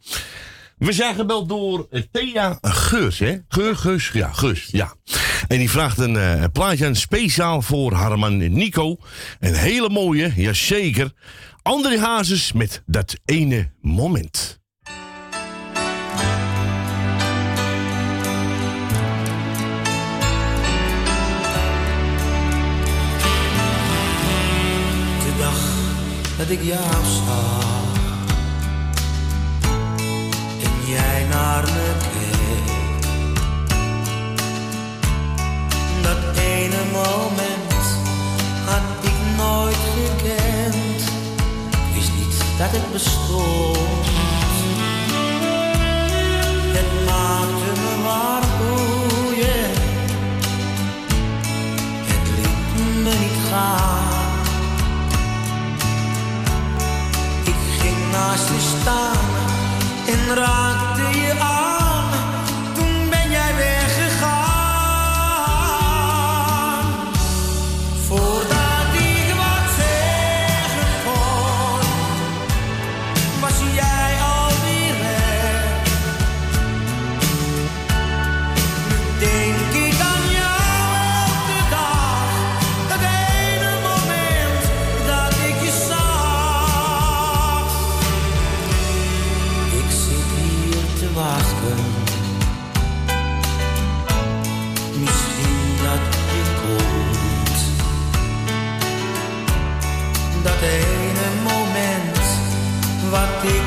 We zijn gebeld door Thea Geus, hè? Geur, Geus, ja, Geus, ja. En die vraagt een eh, plaatje aan speciaal voor haar man Nico. Een hele mooie, jazeker. André Hazes met dat ene moment. Dat ik jou zag en jij naar me keek. Dat ene moment had ik nooit gekend. Ik wist niet dat het bestond. Het maakte me maar boeien. Het liet me niet gaan. Naast je staan en raakte je aan. Wat ik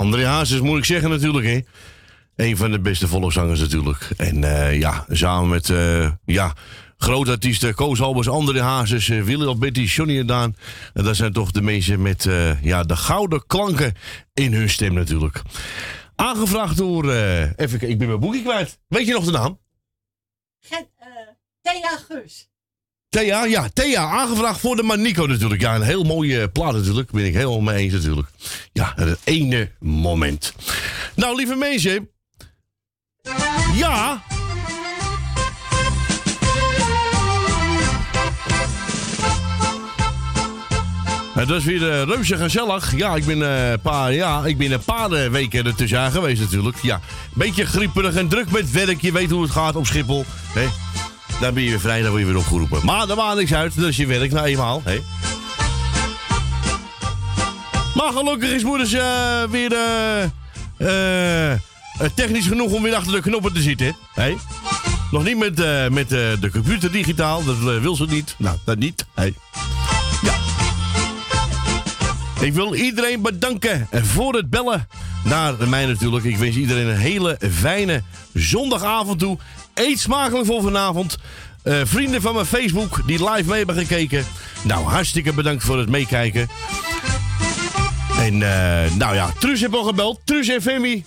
André Hazes moet ik zeggen natuurlijk, hè. Een van de beste volkszangers natuurlijk. En eh, ja, samen met eh, ja, grote artiesten Koos Albers, André Hazes, uh, Willy Alberti, Johnny en Daan. Dat zijn toch de mensen met eh, ja, de gouden klanken in hun stem natuurlijk. Aangevraagd door, eh, even ik ben mijn boekje kwijt. Weet je nog de naam? Eh, Thea Gus. Thea, ja, Thea, aangevraagd voor de Manico natuurlijk. Ja, een heel mooie plaat natuurlijk, ben ik helemaal mee eens natuurlijk. Ja, het ene moment. Nou, lieve mensen. Ja. Het was weer uh, reuze gezellig. Ja, ik ben, eh, paar, ja, ik ben een paar eh, weken ertussen geweest natuurlijk. Ja, beetje grieperig en druk met werk. Je weet hoe het gaat op Schiphol. Hè? Dan ben je weer vrij, dan word je weer opgeroepen. Maar daar maakt niks uit, is je werk nou eenmaal. Maar gelukkig is moeders eh, weer eh, eh, technisch genoeg om weer achter de knoppen te zitten. Nog niet met, met de computer digitaal, dat wil ze niet. Nou, dat niet. Ja. Ik wil iedereen bedanken voor het bellen naar mij natuurlijk. Ik wens iedereen een hele fijne zondagavond toe. Eet smakelijk voor vanavond. Eh, vrienden van mijn Facebook die live mee hebben gekeken. Nou, hartstikke bedankt voor het meekijken. En eh, nou ja, Truus heeft al gebeld. Truus en Femi.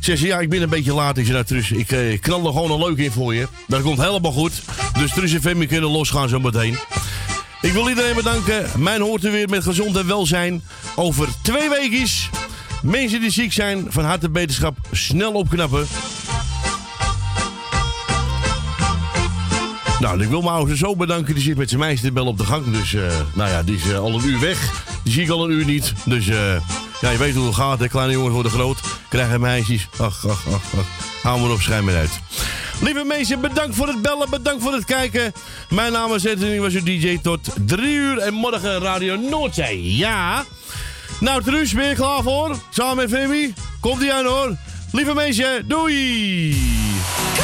Ze ze, ja, ik ben een beetje laat. Ik zei, nou Truus, ik eh, knal er gewoon een leuk in voor je. Dat komt helemaal goed. Dus Truus en Femi kunnen losgaan zo meteen. Ik wil iedereen bedanken. Mijn hoort er weer met gezond en welzijn. Over twee weekjes. Mensen die ziek zijn, van harte beterschap. Snel opknappen. Nou, ik wil ouders zo bedanken. Die zit met zijn meisje bellen op de gang. Dus, eh, nou ja, die is eh, al een uur weg. Die zie ik al een uur niet. Dus, eh, Ja, je weet hoe het gaat, hè. Kleine jongens worden groot, krijgen meisjes. Ach, ach, ach, ach. Hou maar op, schijn maar uit. Lieve mensen, bedankt voor het bellen, bedankt voor het kijken. Mijn naam is Ed en ik was uw DJ tot drie uur. En morgen Radio Noordzee, ja. Nou, Truus, je klaar voor? Samen met Femi? Komt ie aan, hoor. Lieve mensen, doei!